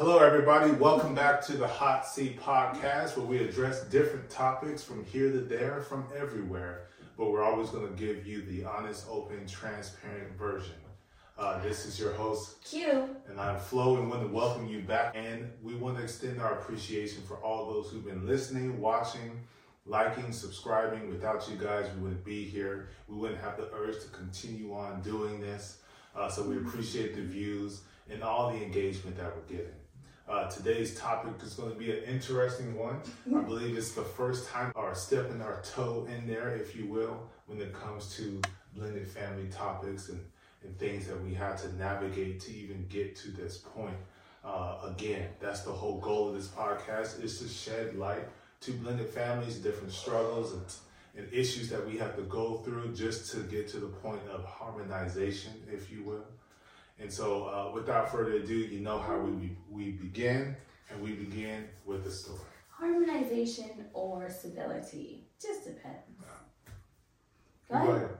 Hello, everybody. Welcome back to the Hot Seat Podcast, where we address different topics from here to there, from everywhere. But we're always going to give you the honest, open, transparent version. Uh, this is your host, Q. and I'm Flo, and want to welcome you back. And we want to extend our appreciation for all those who've been listening, watching, liking, subscribing. Without you guys, we wouldn't be here. We wouldn't have the urge to continue on doing this. Uh, so we appreciate the views and all the engagement that we're getting. Uh, today's topic is going to be an interesting one. I believe it's the first time our stepping our toe in there, if you will, when it comes to blended family topics and, and things that we had to navigate to even get to this point. Uh, again, that's the whole goal of this podcast is to shed light to blended families, different struggles and, and issues that we have to go through just to get to the point of harmonization, if you will. And so, uh, without further ado, you know how we we begin, and we begin with the story. Harmonization or civility. Just depends. Go Go ahead. ahead.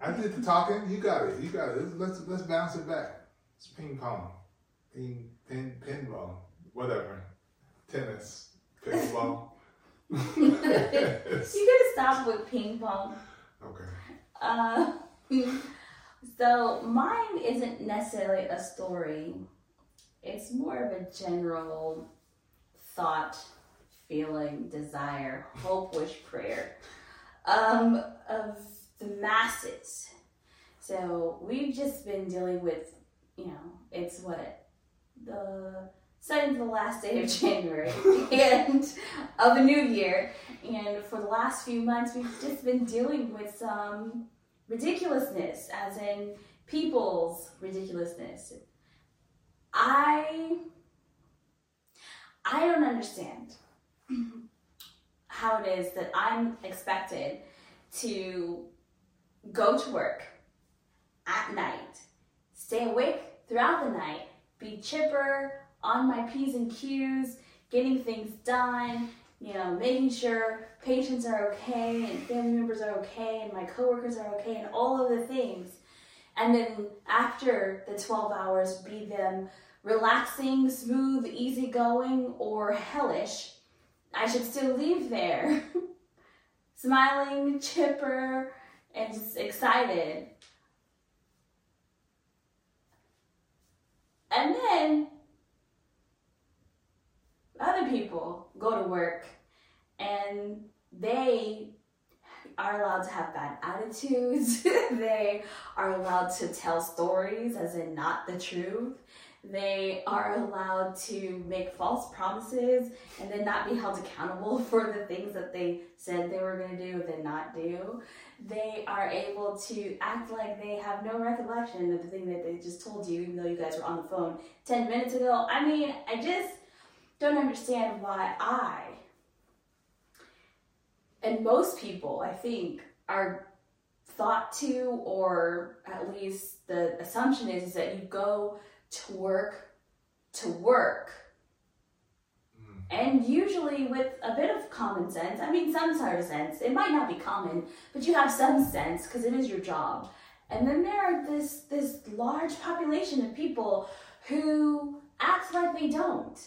I did the talking. You got it. You got it. Let's let's bounce it back. It's ping pong, ping pin pinball, whatever, tennis, pickleball. You gotta stop with ping pong. Okay. Uh, so mine isn't necessarily a story. It's more of a general thought, feeling, desire, hope, wish, prayer um, of the masses. So we've just been dealing with, you know, it's what the second to the last day of January and of the new year, and for the last few months we've just been dealing with some ridiculousness, as in people's ridiculousness. I I don't understand how it is that I'm expected to go to work at night, stay awake throughout the night, be chipper, on my P's and Q's, getting things done, you know, making sure patients are okay and family members are okay and my coworkers are okay and all of the things. And then after the 12 hours, be them relaxing, smooth, easygoing, or hellish, I should still leave there smiling, chipper, and just excited. And then other people go to work and they are allowed to have bad attitudes. they are allowed to tell stories as in not the truth. They are allowed to make false promises and then not be held accountable for the things that they said they were going to do and then not do. They are able to act like they have no recollection of the thing that they just told you, even though you guys were on the phone 10 minutes ago. I mean, I just don't understand why I and most people, I think, are thought to, or at least the assumption is, is that you go to work to work. Mm. And usually with a bit of common sense, I mean, some sort of sense. It might not be common, but you have some sense because it is your job. And then there are this this large population of people who act like they don't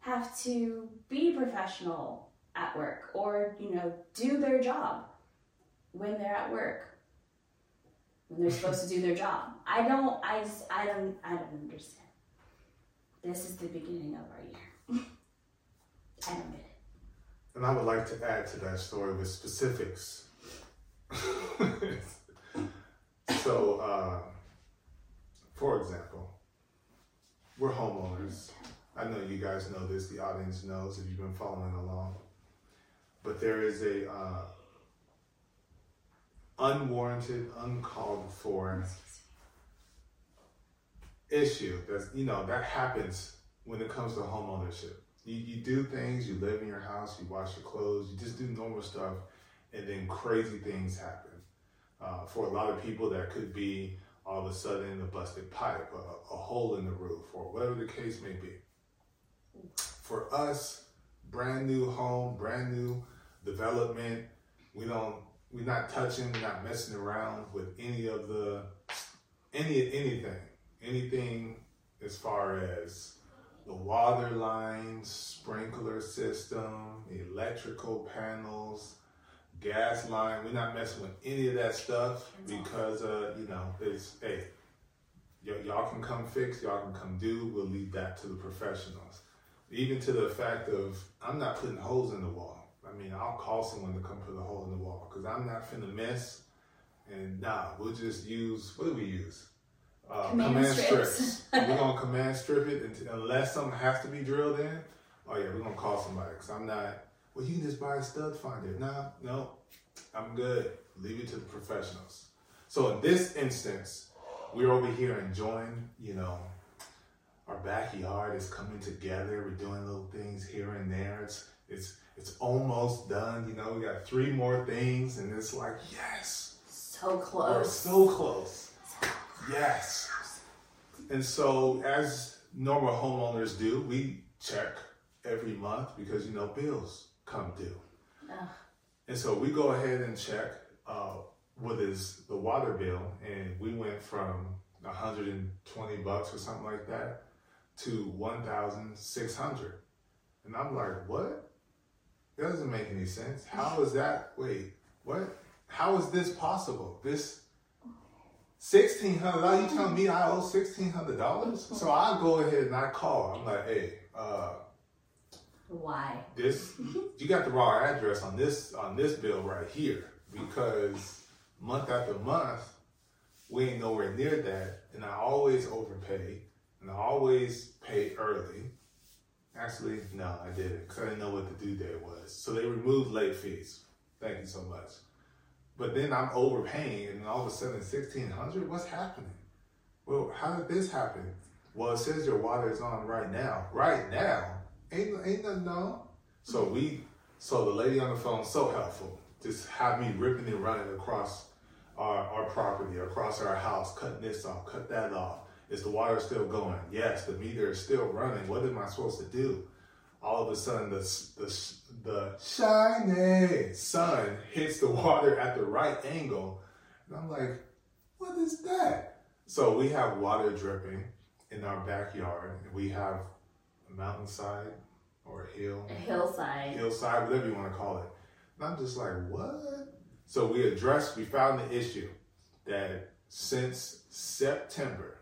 have to be professional at work or you know do their job when they're at work when they're supposed to do their job i don't i i don't i don't understand this is the beginning of our year i don't get it And I would like to add to that story with specifics. so, uh, for example, we're homeowners. I know you guys know this, the audience knows if you've been following along. But there is a uh, unwarranted, uncalled for issue that's you know that happens when it comes to home ownership. You, you do things, you live in your house, you wash your clothes, you just do normal stuff, and then crazy things happen. Uh, for a lot of people, that could be all of a sudden a busted pipe, a, a hole in the roof, or whatever the case may be. For us, brand new home, brand new development, we don't, we're not touching, we're not messing around with any of the, any anything, anything as far as the water lines, sprinkler system, electrical panels, gas line. We're not messing with any of that stuff because, uh, you know, it's, hey, y- y'all can come fix, y'all can come do. We'll leave that to the professionals. Even to the fact of, I'm not putting holes in the wall. I mean, I'll call someone to come put a hole in the wall because I'm not finna mess. And nah, we'll just use, what do we use? Uh, Command strips. we're gonna command strip it until, unless something has to be drilled in. Oh yeah, we're gonna call somebody because I'm not. Well, you can just buy a stud finder. Nah, no, I'm good. Leave it to the professionals. So in this instance, we're over here enjoying, you know, our backyard is coming together. We're doing little things here and there. It's it's it's almost done. You know, we got three more things, and it's like yes, So we're close. so close. Yes. And so, as normal homeowners do, we check every month because you know bills come due. And so we go ahead and check uh, what is the water bill, and we went from 120 bucks or something like that to 1,600. And I'm like, what? That doesn't make any sense. How is that? Wait, what? How is this possible? This sixteen hundred dollars? You telling me I owe sixteen hundred dollars? So I go ahead and I call. I'm like, hey, uh, Why? this you got the wrong address on this on this bill right here because month after month we ain't nowhere near that, and I always overpay, and I always pay early. Actually, no, I didn't because I didn't know what the due date was. So they removed late fees. Thank you so much. But then I'm overpaying, and all of a sudden, sixteen hundred. What's happening? Well, how did this happen? Well, it says your water is on right now. Right now, ain't ain't nothing on. So we, so the lady on the phone, so helpful. Just have me ripping and running across our, our property, across our house, cutting this off, cut that off. Is the water still going? Yes, the meter is still running. What am I supposed to do? All of a sudden, the the the shiny sun hits the water at the right angle, and I'm like, what is that? So we have water dripping in our backyard, and we have a mountainside or a hill A hillside. hillside, whatever you want to call it. And I'm just like, what? So we addressed, we found the issue that since September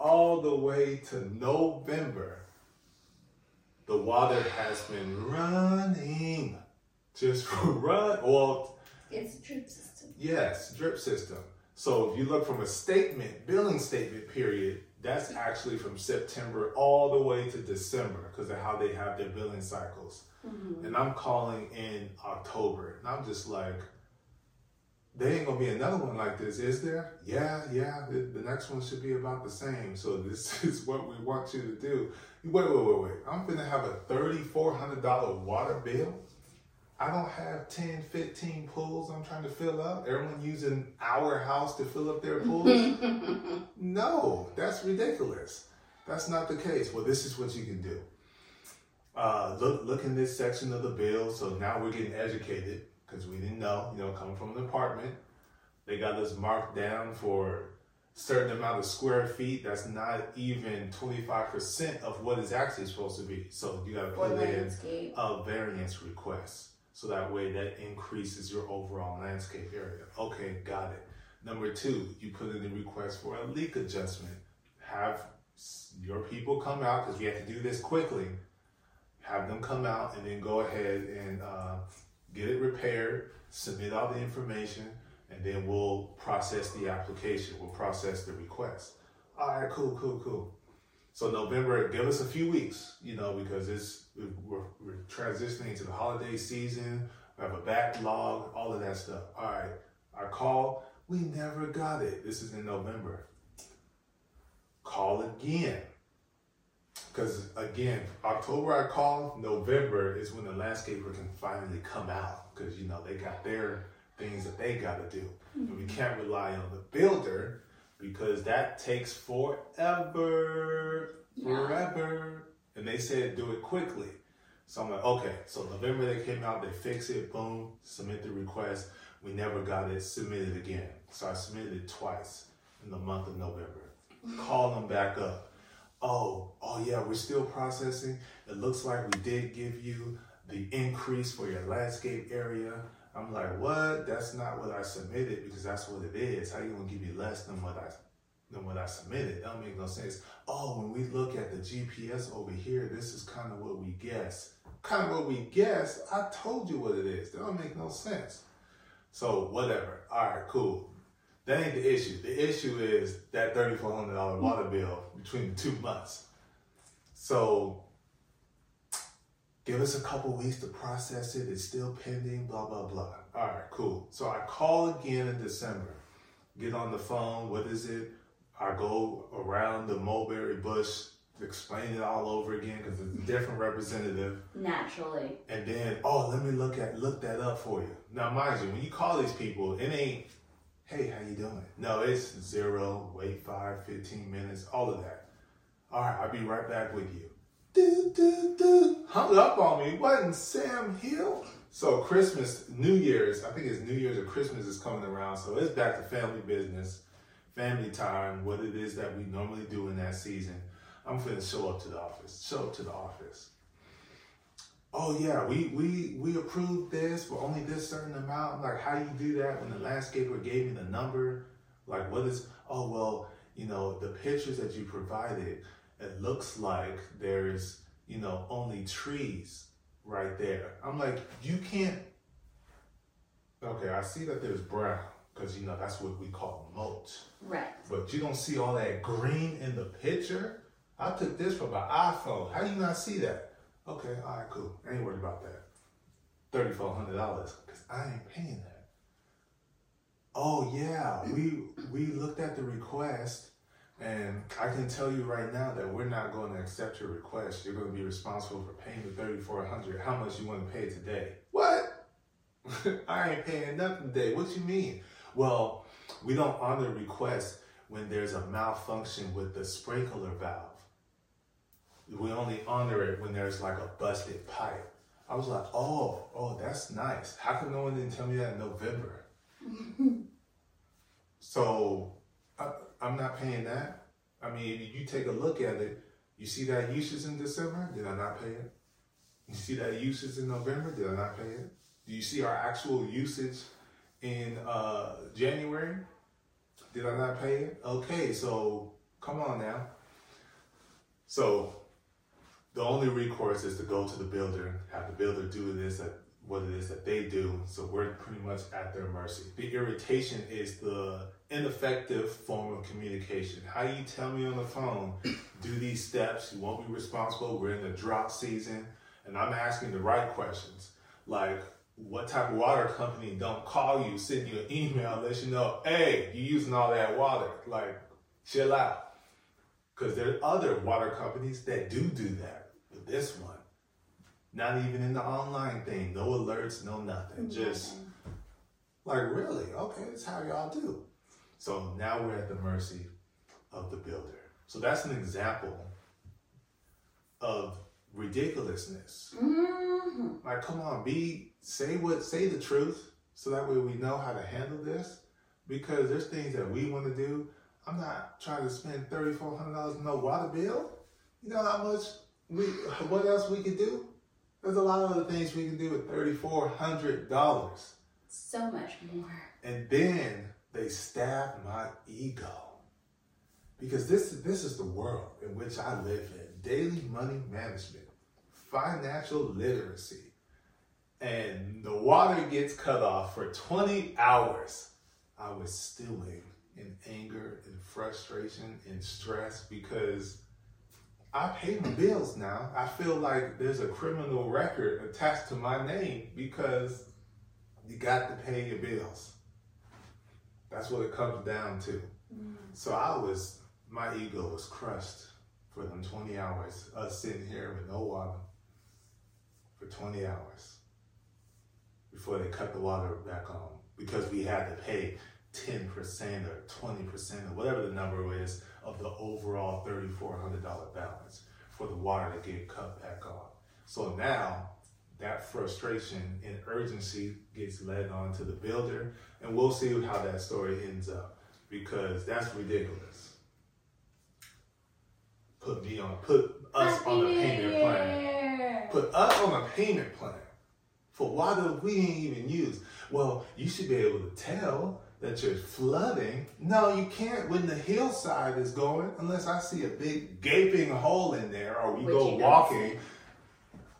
all the way to November, the water has been running. Just run. Well, It's a drip system. Yes, drip system. So if you look from a statement, billing statement period, that's actually from September all the way to December because of how they have their billing cycles. Mm-hmm. And I'm calling in October, and I'm just like, there ain't gonna be another one like this, is there? Yeah, yeah. The, the next one should be about the same. So this is what we want you to do. Wait, wait, wait, wait. I'm gonna have a thirty-four hundred dollar water bill. I don't have 10, 15 pools I'm trying to fill up. Everyone using our house to fill up their pools. no, that's ridiculous. That's not the case. Well, this is what you can do. Uh, look, look in this section of the bill. So now we're getting educated because we didn't know. You know, coming from an apartment, they got us marked down for certain amount of square feet. That's not even twenty five percent of what is actually supposed to be. So you got to put in a variance request. So that way that increases your overall landscape area. Okay, got it. Number two, you put in the request for a leak adjustment. Have your people come out because we have to do this quickly. Have them come out and then go ahead and uh, get it repaired, submit all the information, and then we'll process the application. We'll process the request. All right, cool, cool, cool. So November, give us a few weeks, you know, because it's we're, we're transitioning to the holiday season. We have a backlog, all of that stuff. All right, I call. We never got it. This is in November. Call again. Because again, October I call, November is when the landscaper can finally come out. Because you know they got their things that they got to do, and we can't rely on the builder because that takes forever, Yeah. forever. And they said do it quickly. So I'm like, okay. So November they came out, they fix it, boom, submit the request. We never got it, submit it again. So I submitted it twice in the month of November. Call them back up. Oh, oh yeah, we're still processing. It looks like we did give you the increase for your landscape area. I'm like, what? That's not what I submitted because that's what it is. How you gonna give me less than what I than what I submitted? That don't make no sense. Oh, when we look at the GPS over here, this is kind of what we guess. Kind of what we guess. I told you what it is. That don't make no sense. So whatever. All right, cool. That ain't the issue. The issue is that thirty-four hundred dollar water bill between the two months. So give us a couple weeks to process it. It's still pending. Blah blah blah. All right, cool. So I call again in December. Get on the phone. What is it? I go around the mulberry bush, explain it all over again because it's a different representative. Naturally. And then, oh, let me look at look that up for you. Now, mind you, when you call these people, it ain't, hey, how you doing? No, it's zero, wait five, 15 minutes, all of that. All right, I'll be right back with you. Do, do, do. Hung up on me. Wasn't Sam Hill? So Christmas, New Year's, I think it's New Year's or Christmas is coming around. So it's back to family business, family time, what it is that we normally do in that season. I'm finna show up to the office. Show up to the office. Oh yeah, we we we approved this for only this certain amount. Like how do you do that when the mm-hmm. landscaper gave me the number? Like what is oh well, you know, the pictures that you provided, it looks like there's, you know, only trees right there. I'm like, you can't Okay, I see that there's brown, because you know that's what we call mulch. Right. But you don't see all that green in the picture? I took this from my iPhone. How do you not see that? Okay, all right, cool. I ain't worried about that. Thirty-four hundred dollars, cause I ain't paying that. Oh yeah, we we looked at the request, and I can tell you right now that we're not going to accept your request. You're going to be responsible for paying the thirty-four hundred. How much you want to pay today? What? I ain't paying nothing today. What you mean? Well, we don't honor requests when there's a malfunction with the sprinkler valve. We only honor it when there's like a busted pipe. I was like, oh, oh, that's nice. How come no one didn't tell me that in November? so I, I'm not paying that. I mean, if you take a look at it, you see that usage in December? Did I not pay it? You see that usage in November? Did I not pay it? Do you see our actual usage in uh, January? Did I not pay it? Okay, so come on now. So the only recourse is to go to the builder, have the builder do this, what it is that they do. So we're pretty much at their mercy. The irritation is the ineffective form of communication. How you tell me on the phone, do these steps, you won't be responsible. We're in the drought season, and I'm asking the right questions. Like, what type of water company don't call you, send you an email, let you know, hey, you're using all that water. Like, chill out. Because there are other water companies that do do that. This one, not even in the online thing, no alerts, no nothing. Just like, really? Okay, that's how y'all do. So now we're at the mercy of the builder. So that's an example of ridiculousness. Mm-hmm. Like, come on, be say what say the truth, so that way we know how to handle this. Because there's things that we want to do. I'm not trying to spend thirty four hundred dollars on no water bill. You know how much we what else we could do? There's a lot of other things we can do with thirty four hundred dollars. So much more. And then they stab my ego. Because this this is the world in which I live in. Daily money management, financial literacy. And the water gets cut off for 20 hours. I was stewing in anger and frustration and stress because I pay my bills now. I feel like there's a criminal record attached to my name because you got to pay your bills. That's what it comes down to. Mm. So I was, my ego was crushed for them 20 hours, us sitting here with no water for 20 hours before they cut the water back on because we had to pay 10% or 20% or whatever the number is of the overall $3,400 balance for the water to get cut back on. So now that frustration and urgency gets led on to the builder, and we'll see how that story ends up because that's ridiculous. put me on, put us on a payment plan. Put us on a payment plan for water we ain't even use. Well, you should be able to tell that you're flooding. No, you can't when the hillside is going unless I see a big gaping hole in there or we Which go walking.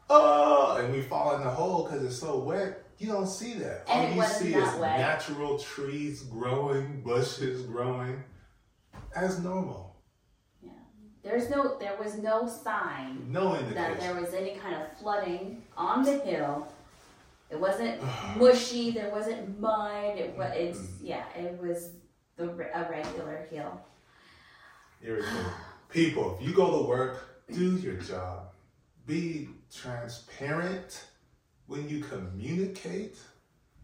Oh, and we fall in the hole because it's so wet. You don't see that. And All you see is wet. natural trees growing, bushes growing, as normal. Yeah. There's no, there was no sign No that there was any kind of flooding on the hill. It wasn't mushy. There wasn't mud. It was. It's yeah. It was the a regular hill. irritating. People, if you go to work, do your job. Be transparent when you communicate.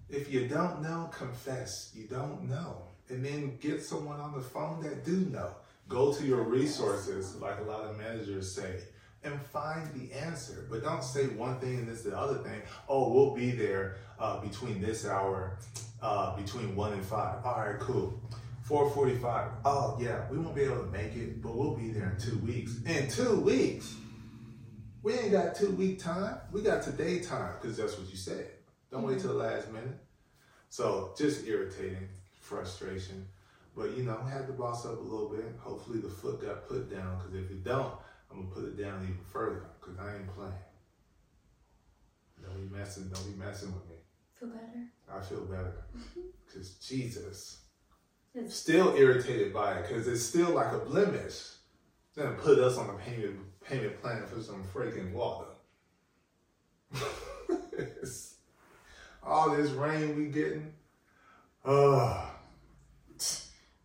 If you don't know, confess you don't know. And then get someone on the phone that do know. Go to your resources, like a lot of managers say, and find the answer. But don't say one thing and this the other thing. Oh, we'll be there uh, between this hour, uh, between one and five. All right, cool. 445. Oh, yeah, we won't be able to make it, but we'll be there in two weeks. In two weeks? We ain't got two week time. We got today time, because that's what you said. Don't wait till the last minute. So just irritating, frustration. But you know, had to boss up a little bit. Hopefully the foot got put down, because if it don't, I'm gonna put it down even further, because I ain't playing. Don't be messing, don't be messing with me. Feel better. I feel better. Mm-hmm. Because Jesus. It's- Still irritated by it because it's still like a blemish. Then put us on a payment payment plan for some freaking water. All this rain we getting. Oh,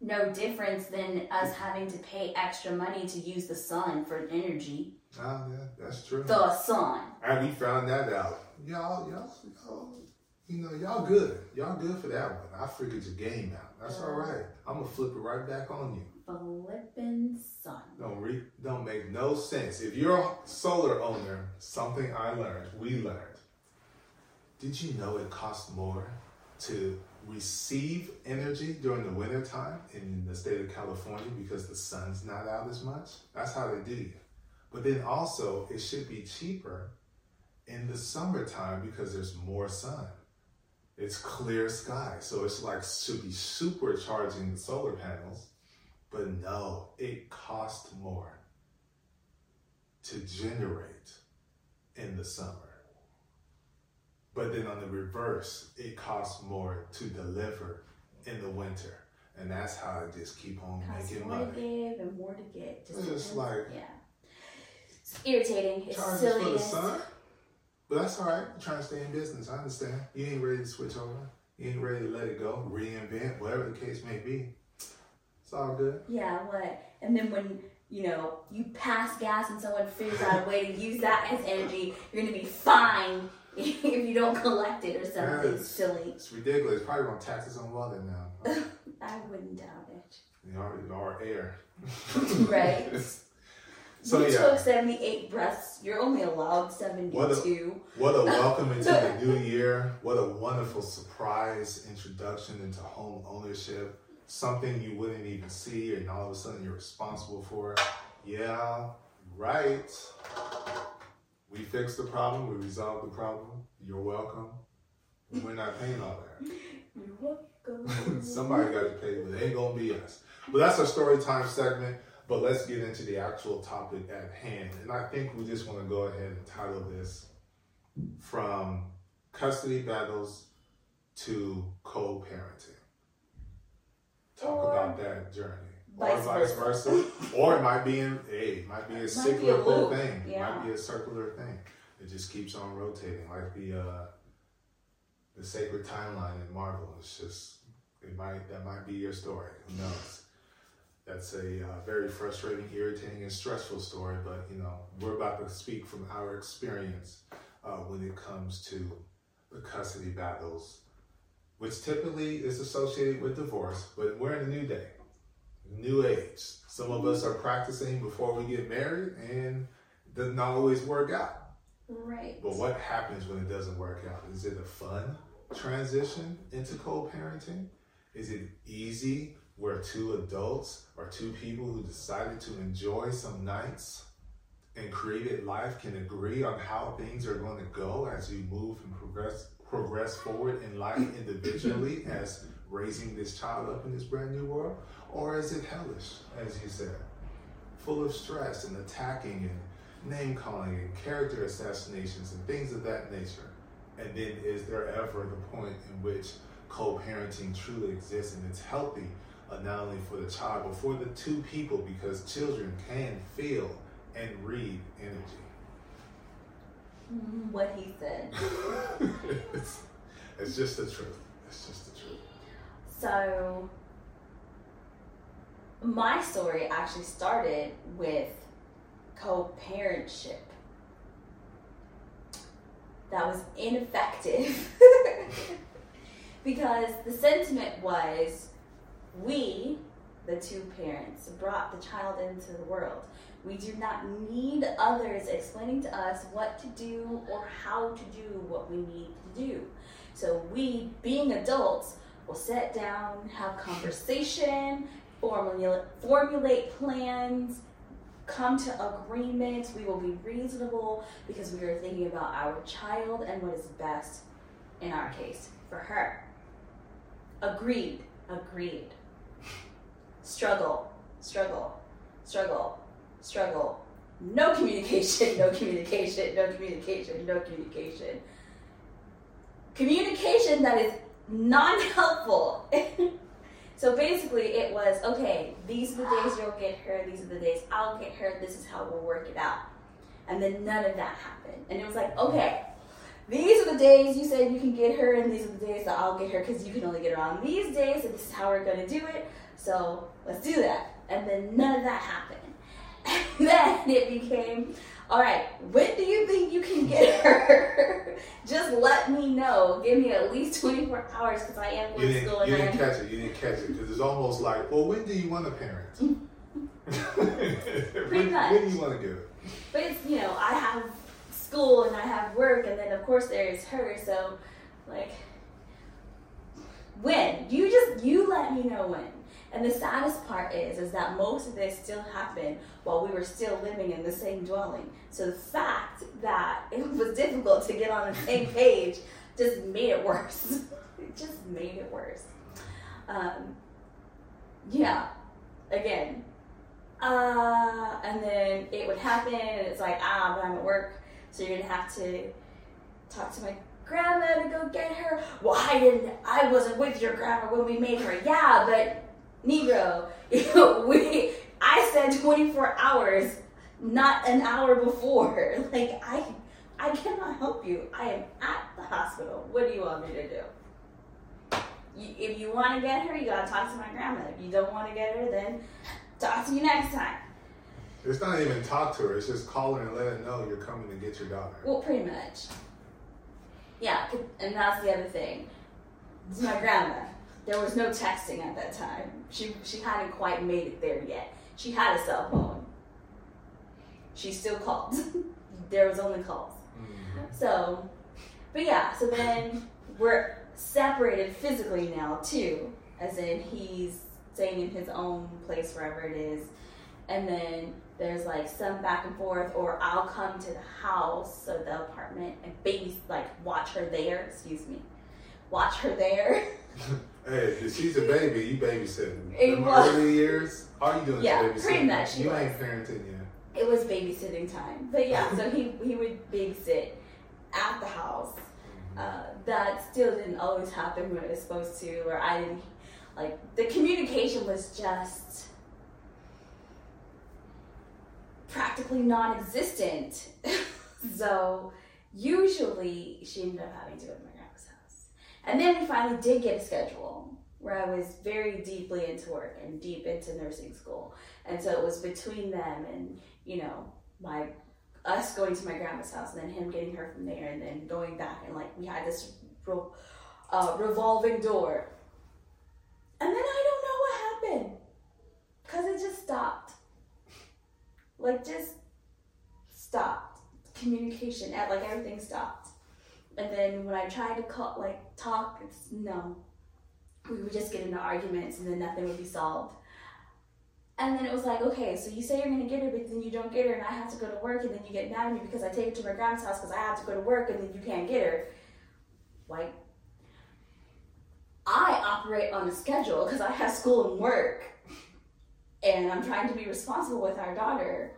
No difference than us having to pay extra money to use the sun for energy. ah, yeah, that's true. The sun. And we found that out. Y'all, y'all, y'all, you know, y'all good. Y'all good for that one. I figured your game out. That's all right. I'm gonna flip it right back on you. Flippin' sun. Don't re- don't make no sense. If you're a solar owner, something I learned, we learned. Did you know it costs more to receive energy during the wintertime in the state of California because the sun's not out as much? That's how they do you. But then also it should be cheaper in the summertime because there's more sun. It's clear sky. So it's like should be supercharging the solar panels. But no, it costs more to generate in the summer. But then on the reverse, it costs more to deliver in the winter. And that's how I just keep on Costs making more to money. give and more to get. It's just like- yeah. It's irritating. It's Charges for the sun. But that's all right. You're trying to stay in business. I understand. You ain't ready to switch over. You ain't ready to let it go, reinvent, whatever the case may be. It's all good. Yeah, what? And then when you know you pass gas and someone figures out a way to use that as energy, you're gonna be fine if you don't collect it or something Yes. silly. It's ridiculous. It's Probably gonna tax us on water now. I wouldn't doubt it. You know, or air. Right. so you yeah, took 78 breaths. You're only allowed 72. what a welcome into the new year. What a wonderful surprise introduction into home ownership. Something you wouldn't even see, and all of a sudden you're responsible for it. Yeah, right. We fix the problem. We resolve the problem. You're welcome. We're not paying all that. You're welcome. Somebody got to pay, but it ain't gonna be us. But that's our story time segment. But let's get into the actual topic at hand. And I think we just want to go ahead and title this from custody battles to co-parenting. Talk Or about that journey. Vice or vice versa. or it might be in hey, it might be a Might be cyclical thing. It might be a circular thing. It just keeps on rotating, like the uh, the sacred timeline in Marvel. It's just it might that might be your story. Who knows? That's a uh, very frustrating, irritating, and stressful story. But you know, we're about to speak from our experience uh, when it comes to the custody battles, which typically is associated with divorce. But we're in a new day, new age. Some of us are practicing before we get married, and it doesn't always work out. Right. But what happens when it doesn't work out? Is it a fun transition into co-parenting? Is it easy where two adults or two people who decided to enjoy some nights and created life can agree on how things are going to go as you move and progress progress forward in life individually as raising this child up in this brand new world? Or is it hellish, as you said, full of stress and attacking and name calling and character assassinations and things of that nature? And then is there ever the point in which co-parenting truly exists and it's healthy, uh, not only for the child, but for the two people because children can feel and read energy. What he said. it's, it's just the truth. It's just. So, my story actually started with co parentship. That was ineffective because the sentiment was we, the two parents, brought the child into the world. We do not need others explaining to us what to do or how to do what we need to do. So we, being adults, will sit down, have conversation, formulate, formulate plans, come to agreements. We will be reasonable because we are thinking about our child and what is best in our case for her. Agreed, agreed. Struggle, struggle, struggle, struggle. No communication, no communication, no communication, no communication. Communication that is non helpful. so basically, it was okay, these are the days you'll get her, these are the days I'll get her, this is how we'll work it out. And then none of that happened. And it was like, okay, these are the days you said you can get her, and these are the days that I'll get her because you can only get her on these days, and this is how we're gonna do it. So let's do that. And then none of that happened. Then it became, all right, when do you think you can get her? Just let me know. Give me at least 24 hours because I am going to school you and I didn't catch it. You didn't catch it because it's almost like, well, when do you want a parent? when, much. when do you want to get it? But it's, you know, I have school and I have work, and then of course there's her. So, like, when you just you let me know when. And the saddest part is, is that most of this still happened while we were still living in the same dwelling. So the fact that it was difficult to get on the same page just made it worse. it just made it worse. Um, yeah. Again, uh, and then it would happen, and it's like, ah, but I'm at work, so you're gonna have to talk to my grandma to go get her. Well, I didn't, I wasn't with your grandma when we made her. Yeah, but Negro, we, I said 24 hours, not an hour before. Like, I, I cannot help you. I am at the hospital. What do you want me to do? You, if you want to get her, you gotta talk to my grandma. If you don't want to get her, then talk to you next time. It's not even talk to her. It's just call her and let her know you're coming to get your daughter. Well, pretty much. Yeah, and that's the other thing. It's my grandma. There was no texting at that time. She she hadn't quite made it there yet. She had a cell phone. She still called. there was only calls. Mhm. So, but yeah. So then we're separated physically now too, as in he's staying in his own place wherever it is, and then there's like some back and forth, or I'll come to the house, so the apartment, and baby like watch her there. Excuse me, watch her there. Hey, if she's a baby, you babysitting. It In was- early years, all you doing Yeah, is babysitting. pretty much You was. ain't parenting yet. it was babysitting time. But yeah, so he he would babysit at the house. Uh, that still didn't always happen when it was supposed to, or I didn't like the communication was just practically non-existent. so usually she ended up having to go to my and then we finally did get a schedule where I was very deeply into work and deep into nursing school, and so it was between them and you know my us going to my grandma's house and then him getting her from there and then going back. And like we had this uh, revolving door. And then i don't know what happened. Because it just stopped. Like just stopped. Communication and like everything stopped and then when i tried to call like talk it's no we would just get into arguments and then nothing would be solved. And then it was like, okay, so you say you're gonna get her, but then you don't get her, and I have to go to work, and then you get mad at me because I take her to my grandma's house because I have to go to work, and then you can't get her. Like, I operate on a schedule because I have school and work, and I'm trying to be responsible with our daughter.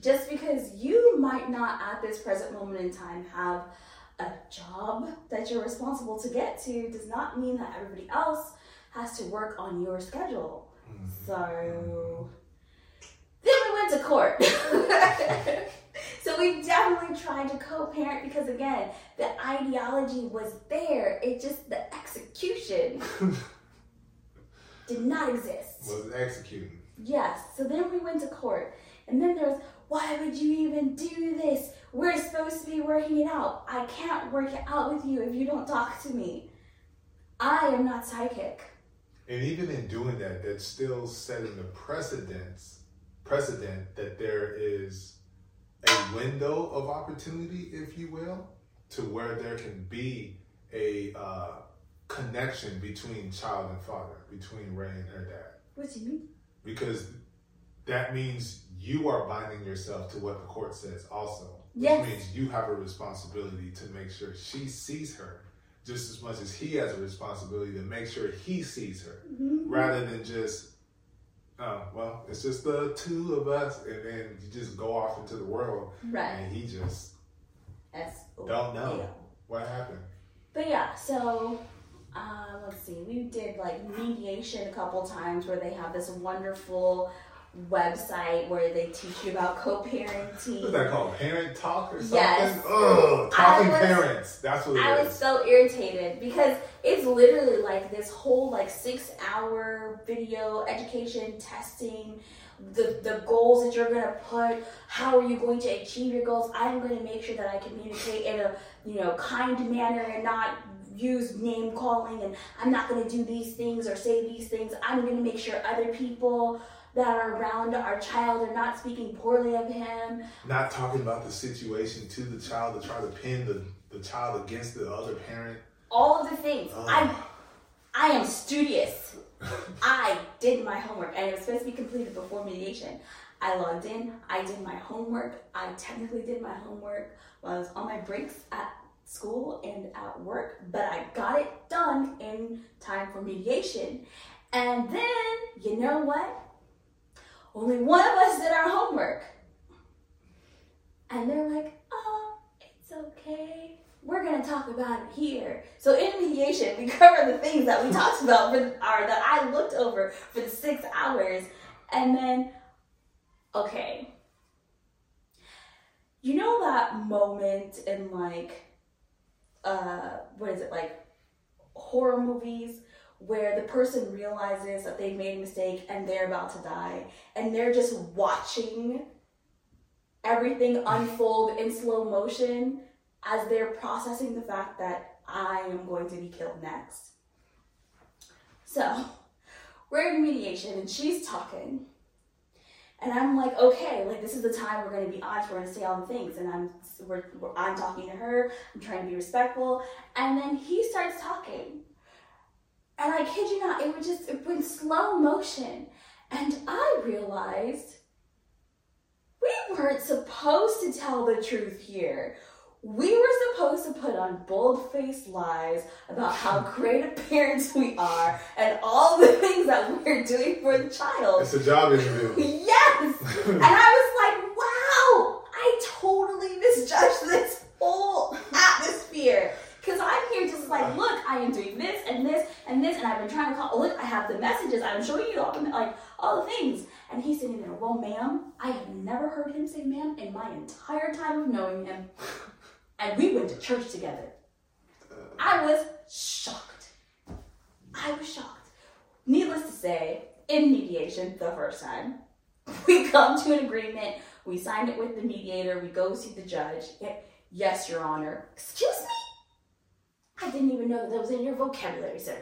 Just because you might not at this present moment in time have a job that you're responsible to get to does not mean that everybody else has to work on your schedule. Mm-hmm. So then we went to court. so we definitely tried to co-parent because again, the ideology was there. It just the execution did not exist. Was executing. Yes. So then we went to court. And then there was, why would you even do this? We're supposed to be working it out. I can't work it out with you if you don't talk to me. I am not psychic. And even in doing that, that's still setting the precedence precedent that there is a window of opportunity, if you will, to where there can be a uh, connection between child and father, between Ray and her dad. What do you mean? Because that means you are binding yourself to what the court says also. Which Yes. means you have a responsibility to make sure she sees her just as much as he has a responsibility to make sure he sees her rather than just oh well it's just the two of us and then you just go off into the world Right. and he just S- don't know what happened But yeah, so um, let's see. We did like mediation a couple times where they have this wonderful website where they teach you about co-parenting. what's that called? Parent talk or something? Yes. Ugh, talking was- parents. That's what it I is. was so irritated because it's literally like this whole like six hour video education testing the the goals that you're gonna put how are you going to achieve your goals? I'm going to make sure that i communicate in a you know kind manner and not use name calling and i'm not going to do these things or say these things. I'm going to make sure other people that are around our child are not speaking poorly of him not talking about the situation to the child to try to pin the, the child against the other parent all of the things oh. i Ugh. I am studious. I did my homework and it was supposed to be completed before mediation. I logged in, I did my homework. I technically did my homework while I was on my breaks at school and at work, but I got it done in time for mediation. And then, you know what? Only one of us did our homework. And they're like, oh, it's okay. We're gonna talk about it here. So in mediation, we cover the things that we talked about for or that I looked over for the six hours, and then, okay, you know that moment in like, uh, what is it like, horror movies where the person realizes that they've made a mistake and they're about to die, and they're just watching everything unfold in slow motion as they're processing the fact that I am going to be killed next. So, we're in mediation and she's talking. And I'm like, okay, like this is the time we're to be honest. We're to say all the things, and I'm we're, we're, I'm talking to her. I'm trying to be respectful, and then he starts talking, and I kid you not, it was just it went slow motion, and I realized we weren't supposed to tell the truth here. We were supposed to put on bold faced lies about how great of parents we are and all the things that we're doing for the child. it's a job interview Yes! And I was like, wow, I totally misjudged this whole atmosphere. Because I'm here just like, uh. look, I am doing this and this and I've been trying to call. Oh, look, I have the messages. I'm showing you all the like all the things. And he's sitting there, well, ma'am, I have never heard him say ma'am in my entire time of knowing him. And we went to church together. Uh. I was shocked. I was shocked. Needless to say, in mediation the first time, we come to an agreement. We sign it with the mediator. We go see the judge. Yes, Your Honor. Excuse me? I didn't even know that that was in your vocabulary, sir.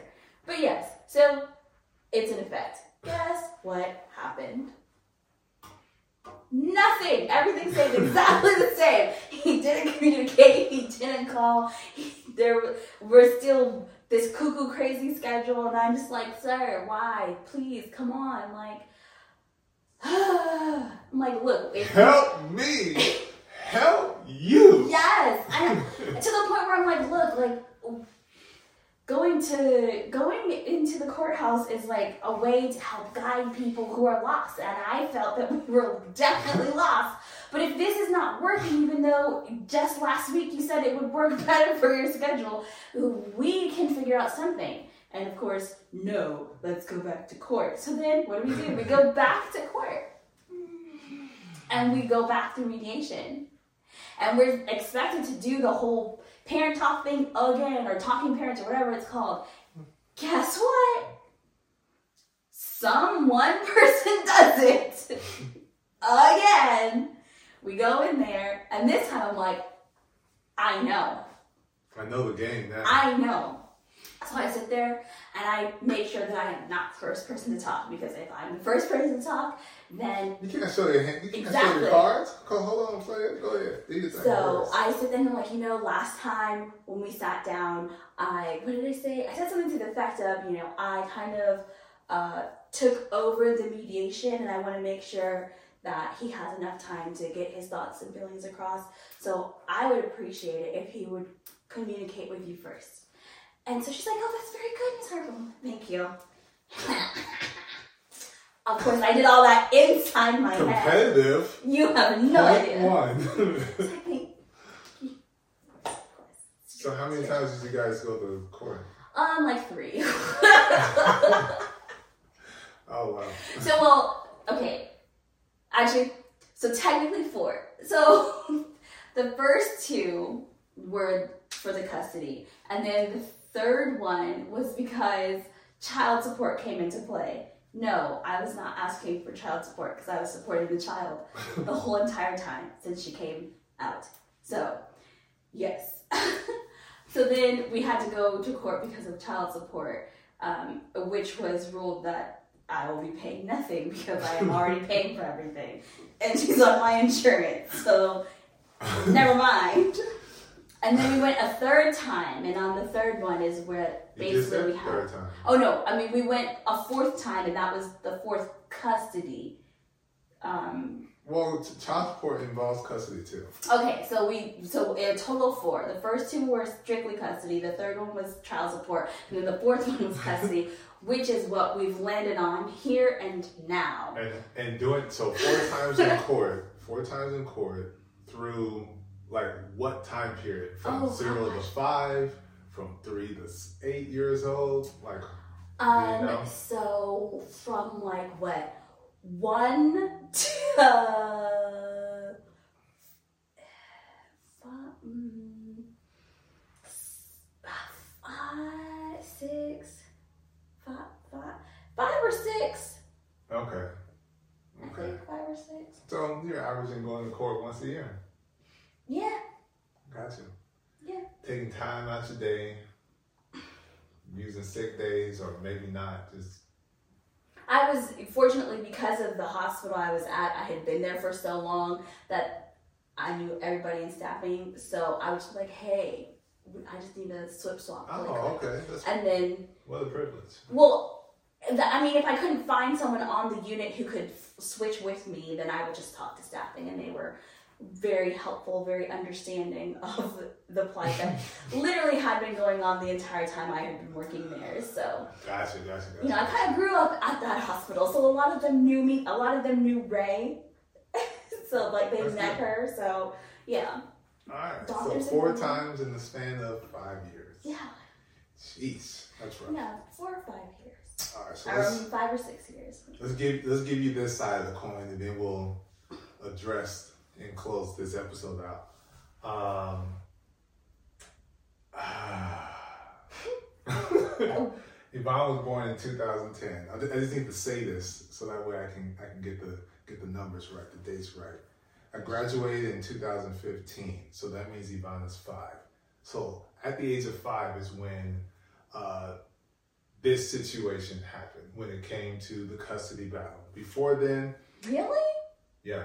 But yes, so it's an effect. Guess what happened? Nothing. Everything stayed exactly the same. He didn't communicate. He didn't call. He, there were still this cuckoo crazy schedule, and I'm just like, sir, why? Please, come on, like. I'm like, look, Help me. Help you. Yes, I, to the point where I'm like, look, like going to going into the courthouse is like a way to help guide people who are lost, and I felt that we were definitely lost. But if this is not working, even though just last week you said it would work better for your schedule, we can figure out something. And of course, no, let's go back to court. So then what do we do? We go back to court. And we go back through mediation. And we're expected to do the whole parent talk thing again, or talking parents, or whatever it's called. Guess what? Some one person does it again. We go in there, and this time I'm like, I know. I know the game now. I know. So I sit there and I make sure that I am not the first person to talk because if I'm the first person to talk, then you can't show your hand. You can't show Exactly. your cards. Hold on, play it. Go ahead. Do your thing So. I sit there and I'm like, you know, last time when we sat down, I what did I say? I said something to the effect of, you know, I kind of uh, took over the mediation, and I want to make sure that he has enough time to get his thoughts and feelings across. So I would appreciate it if he would communicate with you first. And so she's like, oh, that's very good, Miss Harville. Thank you. of course, I did all that inside my head. Competitive. You have no Point idea. one. so how many times did you guys go to court? Um, like three. Oh wow. so, well, okay. Actually, so technically four. So, the first two were for the custody, and then the third one was because child support came into play. No, I was not asking for child support because I was supporting the child the whole entire time since she came out. So, yes. so then we had to go to court because of child support, um, which was ruled that I will be paying nothing because I am already paying for everything. And she's on my insurance, so never mind. And then we went a third time, and on the third one is where basically we had. third time. Oh no, I mean we went a fourth time, and that was the fourth custody. Um, Well, t- child support involves custody too. okay, so we so a total four. The first two were strictly custody. The third one was child support, and then the fourth one was custody, which is what we've landed on here and now. And and doing so four times in court, four times in court through like what time period? From Oh, zero to five, from three to eight years old, like Um, know? so from like what one to uh, five, five, six, five, five, five or six. okay, I okay. think five or six. So you're averaging going to court once a year. Yeah, Got you. Yeah. Taking time out your day, using sick days, or maybe not. Just I was fortunately because of the hospital I was at. I had been there for so long that I knew everybody in staffing. So I was just like, "Hey, I just need a swip swap." oh, quick." okay. That's And then, what a privilege. well, I mean, if I couldn't find someone on the unit who could f- switch with me, then I would just talk to staffing, and they were very helpful, very understanding of the plight that literally had been going on the entire time I had been working there. So. Gotcha, gotcha, gotcha. You know, I kind of grew up at that hospital, so a lot of them knew me. A lot of them knew Ray, so like they That's met good. her. So yeah, All right. So four times in the span of five years. yeah, Jeez, that's rough. yeah, four or five years, All right. So or let's five or six years. let's give let's give you this side of the coin, and then we'll address and close this episode out. Um. Yvonne was born in 2010. I I just need to say this so that way I can I can get the get the numbers right, the dates right. I graduated in 2015, so that means Yvonne is five. So at the age of five is when uh, this situation happened, when it came to the custody battle. Before then, Really? yeah.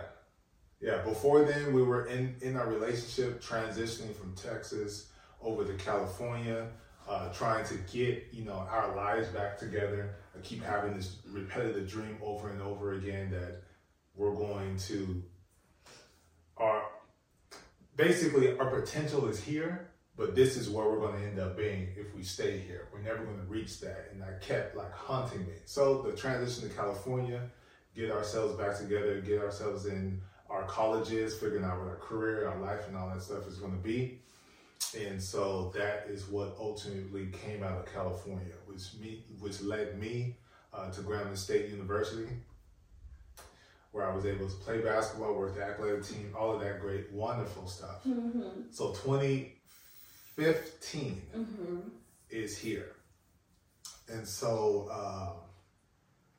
Yeah, before then we were in in our relationship transitioning from Texas over to California. uh, trying to get you know our lives back together. I keep having this repetitive dream over and over again that we're going to our basically our potential is here, but this is where we're going to end up being if we stay here. We're never going to reach that, and that kept like haunting me. So the transition to California, get ourselves back together, get ourselves in our colleges, figuring out what our career, our life, and all that stuff is going to be. And so that is what ultimately came out of California, which me, which led me uh, to Grambling State University, where I was able to play basketball, work the athletic team, all of that great, wonderful stuff. Mm-hmm. So 2015 Mm-hmm. is here, and so um,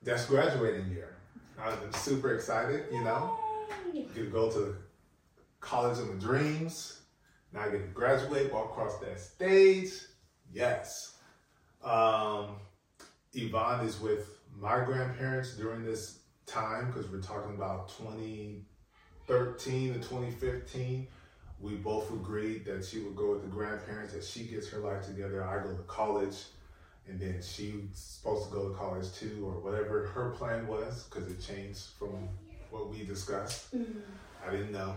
that's graduating year. I'm super excited, you know. Get to go to college of my dreams. Now I get to graduate, walk across that stage. Yes. Um, Yvonne is with my grandparents during this time because we're talking about 2013 to 2015. We both agreed that she would go with the grandparents, that she gets her life together. I go to college, and then she's supposed to go to college too, or whatever her plan was, because it changed from what we discussed. Mm-hmm. I didn't know.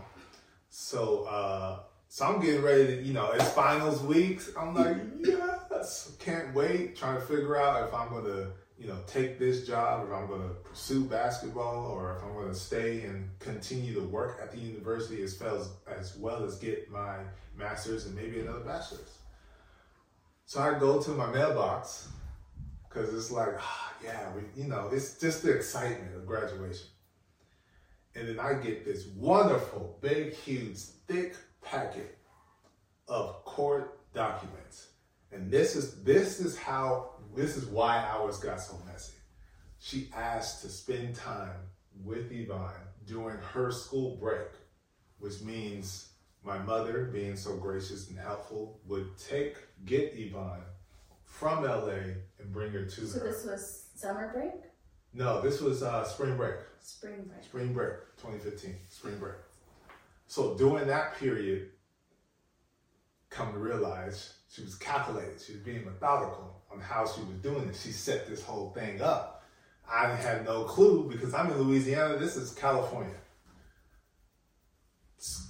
So, uh, so I'm getting ready to, you know, it's finals weeks. I'm like, yes, can't wait. Trying to figure out if I'm going to, you know, take this job, if I'm going to pursue basketball, or if I'm going to stay and continue to work at the university as well as, as well as get my master's and maybe another bachelor's. So I go to my mailbox because it's like, ah, yeah, we, you know, it's just the excitement of graduation. And then I get this wonderful, big, huge, thick packet of court documents. And this is this is how this is why ours got so messy. She asked to spend time with Yvonne during her school break, which means my mother, being so gracious and helpful, would take get Yvonne from LA and bring her to So her. this was summer break, no, this was uh, spring break. spring break. Spring break, 2015, spring break. So during that period, come to realize she was calculated. She was being methodical on how she was doing it. She set this whole thing up. I had no clue because I'm in Louisiana. This is California.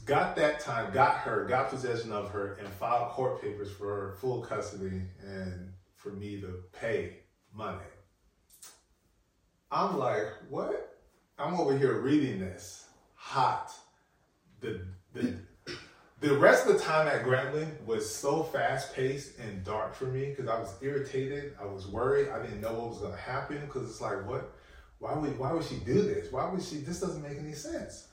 Got that time, got her, got possession of her, and filed court papers for her full custody and for me to pay money. I'm like, what? I'm over here reading this hot. The the the rest of the time at Grambling was so fast paced and dark for me because I was irritated. I was worried. I didn't know what was to happen because it's like, what? Why would why would she do this? Why would she? This doesn't make any sense.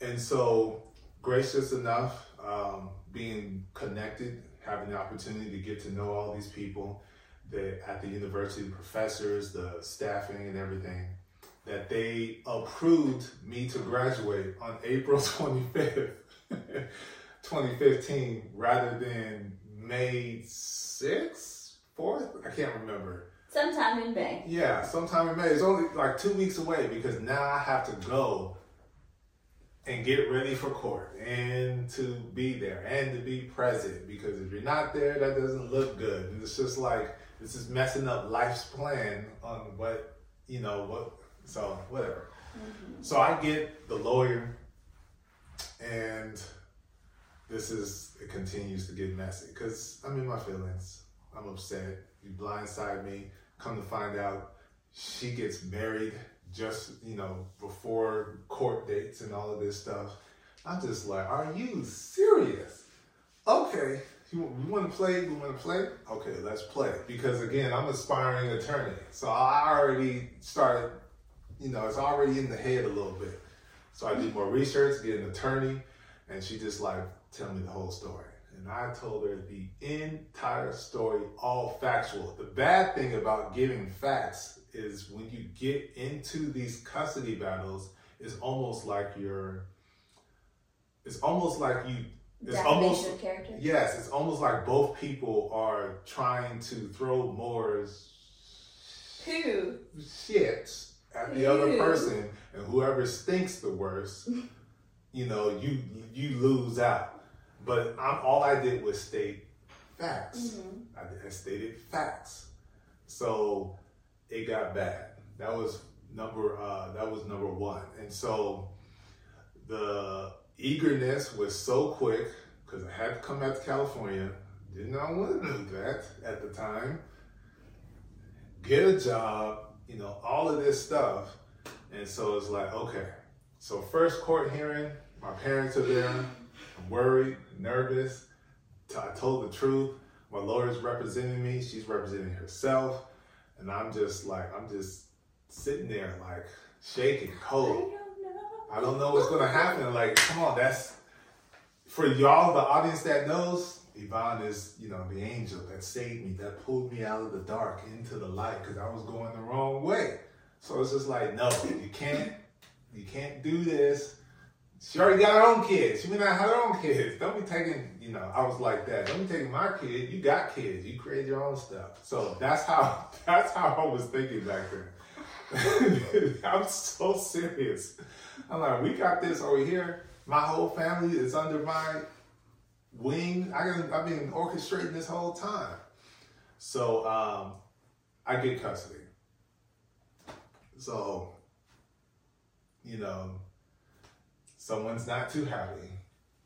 And so, gracious enough, um, being connected, having the opportunity to get to know all these people, the at the university, the professors, the staffing, and everything that they approved me to graduate on April 25th, 2015, rather than May 6th, 4th? I can't remember. Sometime in May. Yeah, sometime in May. It's only like two weeks away because now I have to go and get ready for court and to be there and to be present because if you're not there, that doesn't look good. And it's just like, this is messing up life's plan on what, you know, what, so whatever. Mm-hmm. So I get the lawyer and this is, it continues to get messy because I'm in my feelings. I'm upset. You blindside me. Come to find out, she gets married just, you know, before court dates and all of this stuff. I'm just like, are you serious? Okay, we want to play, we want to play? Okay, let's play. Because again, I'm aspiring attorney. So I already started, you know, it's already in the head a little bit. So I did more research, get an attorney, and she just like, tell me the whole story. And I told her the entire story, all factual. The bad thing about giving facts is when you get into these custody battles, it's almost like you're, it's almost like you, it's almost, yes, it's almost like both people are trying to throw more Who? shit at the other person, and whoever stinks the worst, you know, you you lose out. But I'm all I did was state facts. Mm-hmm. I, I stated facts. So it got bad. That was number uh, that was number one. And so the eagerness was so quick because I had to come back to California. Did not want to do that at the time. Get a job, you know, all of this stuff. And so it's like, okay. So first court hearing, my parents are there. I'm worried, nervous. I told the truth. My lawyer's representing me. She's representing herself. And I'm just like, I'm just sitting there like shaking, cold. I don't know what's gonna happen. Like, come on, that's for y'all, the audience that knows. Yvonne is, you know, the angel that saved me, that pulled me out of the dark into the light because I was going the wrong way. So it's just like, no, you can't, you can't do this. She already got her own kids. She may not have her own kids. Don't be taking, you know, I was like that. Don't be taking my kid. You got kids. You create your own stuff. So that's how that's how I was thinking back then. I'm so serious. I'm like, we got this over here. My whole family is under my wing. I can, I've been orchestrating this whole time. So um, I get custody. So, you know, someone's not too happy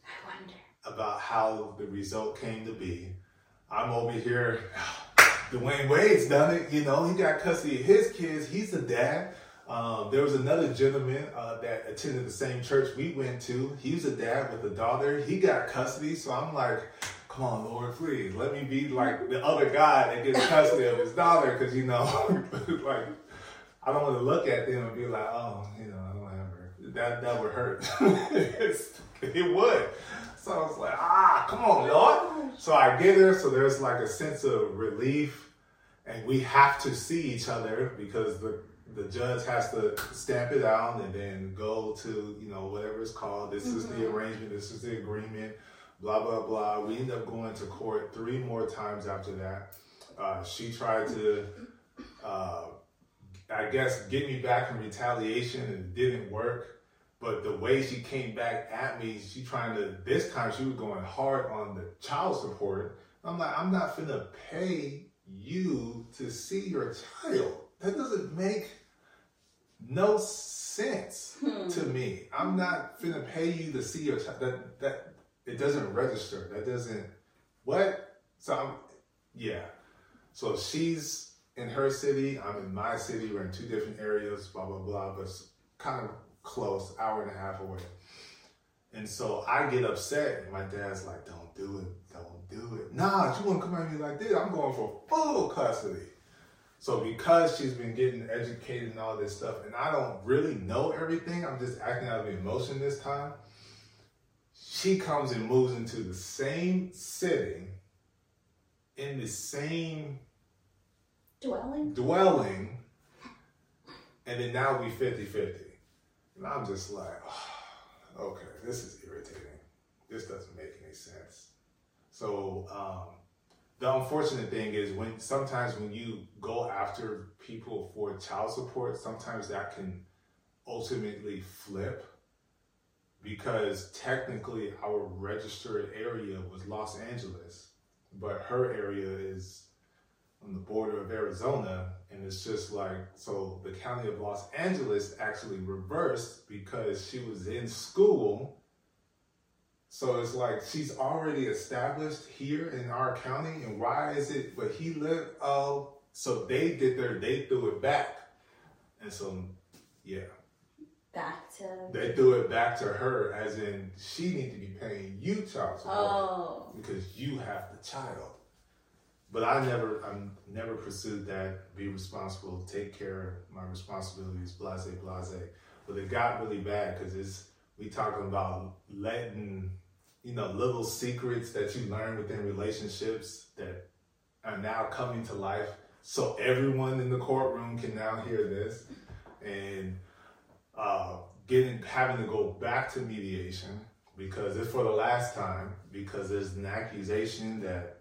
I wonder. about how the result came to be. I'm over here. Dwyane Wade's done it. You know, he got custody of his kids. He's the dad. Um, there was another gentleman uh, that attended the same church we went to. He was a dad with a daughter. He got custody. So I'm like, come on, Lord, please let me be like the other guy that gets custody of his daughter. Because, you know, like, I don't want to look at them and be like, oh, you know, I don't. That, that would hurt. It would. So I was like, ah, come on, Lord. So I get her, so there's like a sense of relief, and we have to see each other because the the judge has to stamp it out and then go to you know whatever it's called. This is the arrangement. This is the agreement. Blah blah blah. We end up going to court three more times after that. Uh, she tried to, uh, I guess, get me back in retaliation and it didn't work. But the way she came back at me, she trying to, this time she was going hard on the child support. I'm like, I'm not finna pay you to see your child. That doesn't make no sense hmm. to me. I'm not finna pay you to see your child. That, that, it doesn't register. That doesn't, what? So I'm, yeah. So she's in her city, I'm in my city, we're in two different areas, blah, blah, blah, but it's kind of close, hour and a half away. And so I get upset, and my dad's like, don't do it, don't do it. Nah, you wanna come at me like this, I'm going for full custody. So because she's been getting educated and all this stuff, and I don't really know everything, I'm just acting out of emotion this time. She comes and moves into the same city, in the same Dwelling? dwelling, and then now we 50 50. And I'm just like, okay, this is irritating. This doesn't make any sense. So, um, the unfortunate thing is when sometimes when you go after people for child support, sometimes that can ultimately flip because technically our registered area was Los Angeles, but her area is on the border of Arizona, and it's just like so the county of Los Angeles actually reversed because she was in school. So it's like she's already established here in our county, and why is it? But he lived. Oh, uh, so they did their. They threw it back, and so yeah, Back to. they threw it back to her, as in she need to be paying you child support Oh. because you have the child. But I never, I never pursued that. Be responsible, take care of my responsibilities, blase, blase. But it got really bad because it's we talking about letting, you know, little secrets that you learn within relationships that are now coming to life. So everyone in the courtroom can now hear this, and uh, getting having to go back to mediation because it's for the last time because there's an accusation that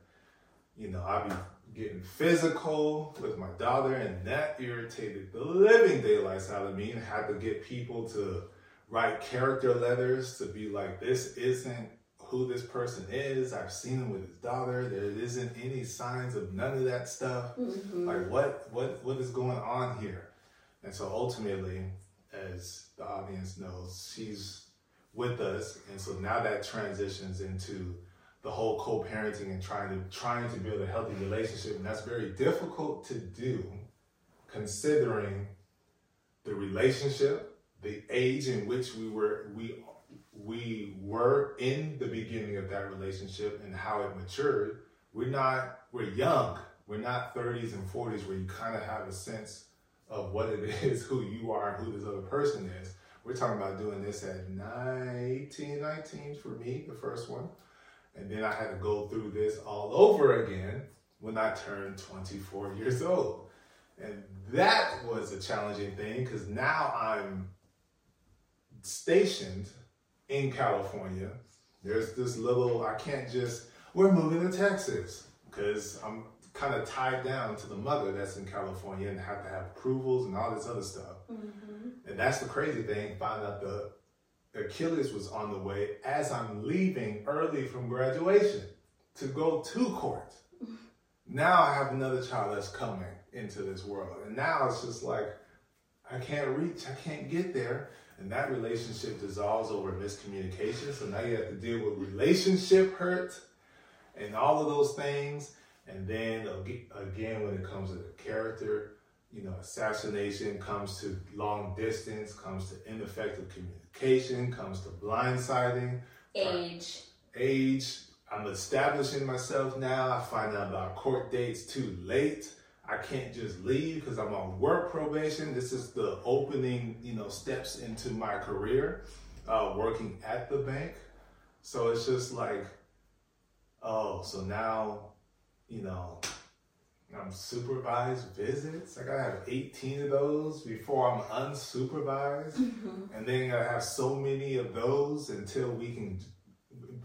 you know I be getting physical with my daughter and that irritated the living daylights out of me and had to get people to write character letters to be like this isn't who this person is. I've seen him with his daughter. There isn't any signs of none of that stuff. Mhm. Like what what what is going on here? And so ultimately, as the audience knows, she's with us, and so now that transitions into the whole co-parenting and trying to trying to build a healthy relationship, and that's very difficult to do, considering the relationship, the age in which we were we we were in the beginning of that relationship, and how it matured. We're not we're young. We're not 30s and 40s where you kind of have a sense of what it is, who you are, and who this other person is. We're talking about doing this at 19, 19 for me, the first one. And then I had to go through this all over again when I turned 24 years old. And that was a challenging thing because now I'm stationed in California. There's this little, I can't just, we're moving to Texas because I'm kind of tied down to the mother that's in California and have to have approvals and all this other stuff. Mhm. And that's the crazy thing. Find out the Achilles was on the way as I'm leaving early from graduation to go to court. Now I have another child that's coming into this world. And now it's just like, I can't reach, I can't get there. And that relationship dissolves over miscommunication. So now you have to deal with relationship hurt and all of those things. And then again, when it comes to the character, you know, assassination comes to long distance, comes to ineffective communication, comes to blindsiding, Age. age. I'm establishing myself now. I find out about court dates too late. I can't just leave because I'm on work probation. This is the opening, you know, steps into my career, uh, working at the bank. So it's just like, oh, so now, you know, I'm supervised visits. I gotta have 18 of those before I'm unsupervised. And then I have so many of those until we can,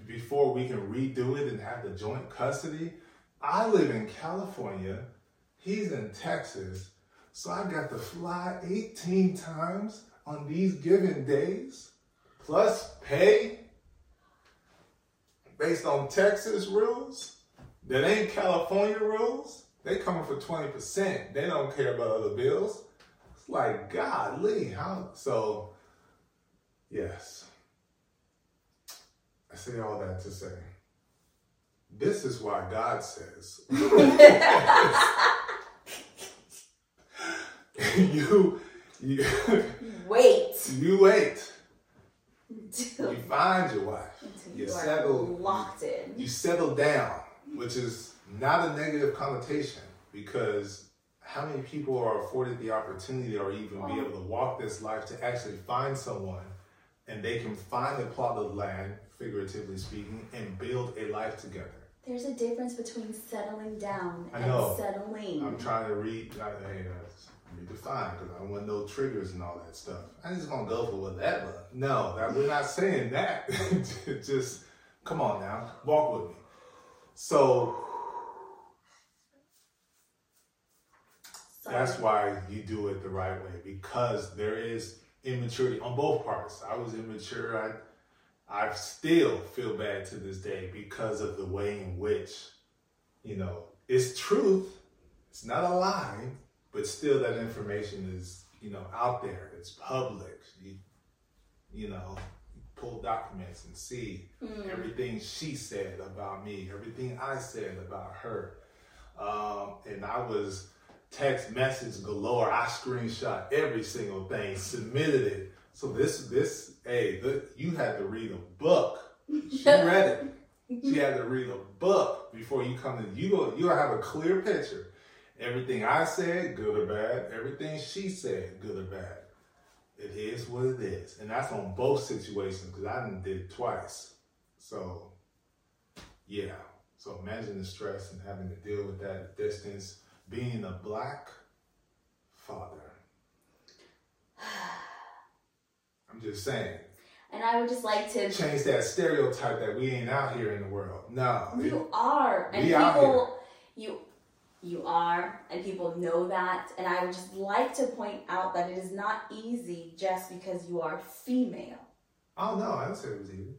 before we can redo it and have the joint custody. I live in California. He's in Texas. So I got to fly 18 times on these given days, plus pay based on Texas rules that ain't California rules. They coming for 20%. They don't care about other bills. It's like, golly, how? So, yes. I say all that to say, this is why God says, you, you, Wait. you wait. You find your wife. until You you settle. locked in. You settle down, which is not a negative connotation because how many people are afforded the opportunity or even be able to walk this life to actually find someone and they can find a plot of land, figuratively speaking, and build a life together. There's a difference between settling down I and know. settling. I'm trying to read, I, hey, uh, redefine because I don't want no triggers and all that stuff. I just to go for whatever. No, that, we're not saying that. just come on now, walk with me. So Sorry. that's why you do it the right way because there is immaturity on both parts. I was immature. I I still feel bad to this day because of the way in which, you know, it's truth. It's not a lie, but still that information is, you know, out there. It's public. You, you know, pull documents and see everything she said about me, everything I said about her. Um, and I was text message galore. I screenshot every single thing, submitted it. So this, this, hey, the, you had to read a book. She read it. She had to read a book before you come in. You go, you'll have a clear picture. Everything I said, good or bad. Everything she said, good or bad. It is what it is, and that's on both situations because I done did it twice. So, yeah. So imagine the stress and having to deal with that distance. Being a black father. I'm just saying. and I would just like to. Change that stereotype that we ain't out here in the world. No. You are, and people, you, you are, and people know that. And I would just like to point out that it is not easy just because you are female. Oh no, I didn't say it was easy.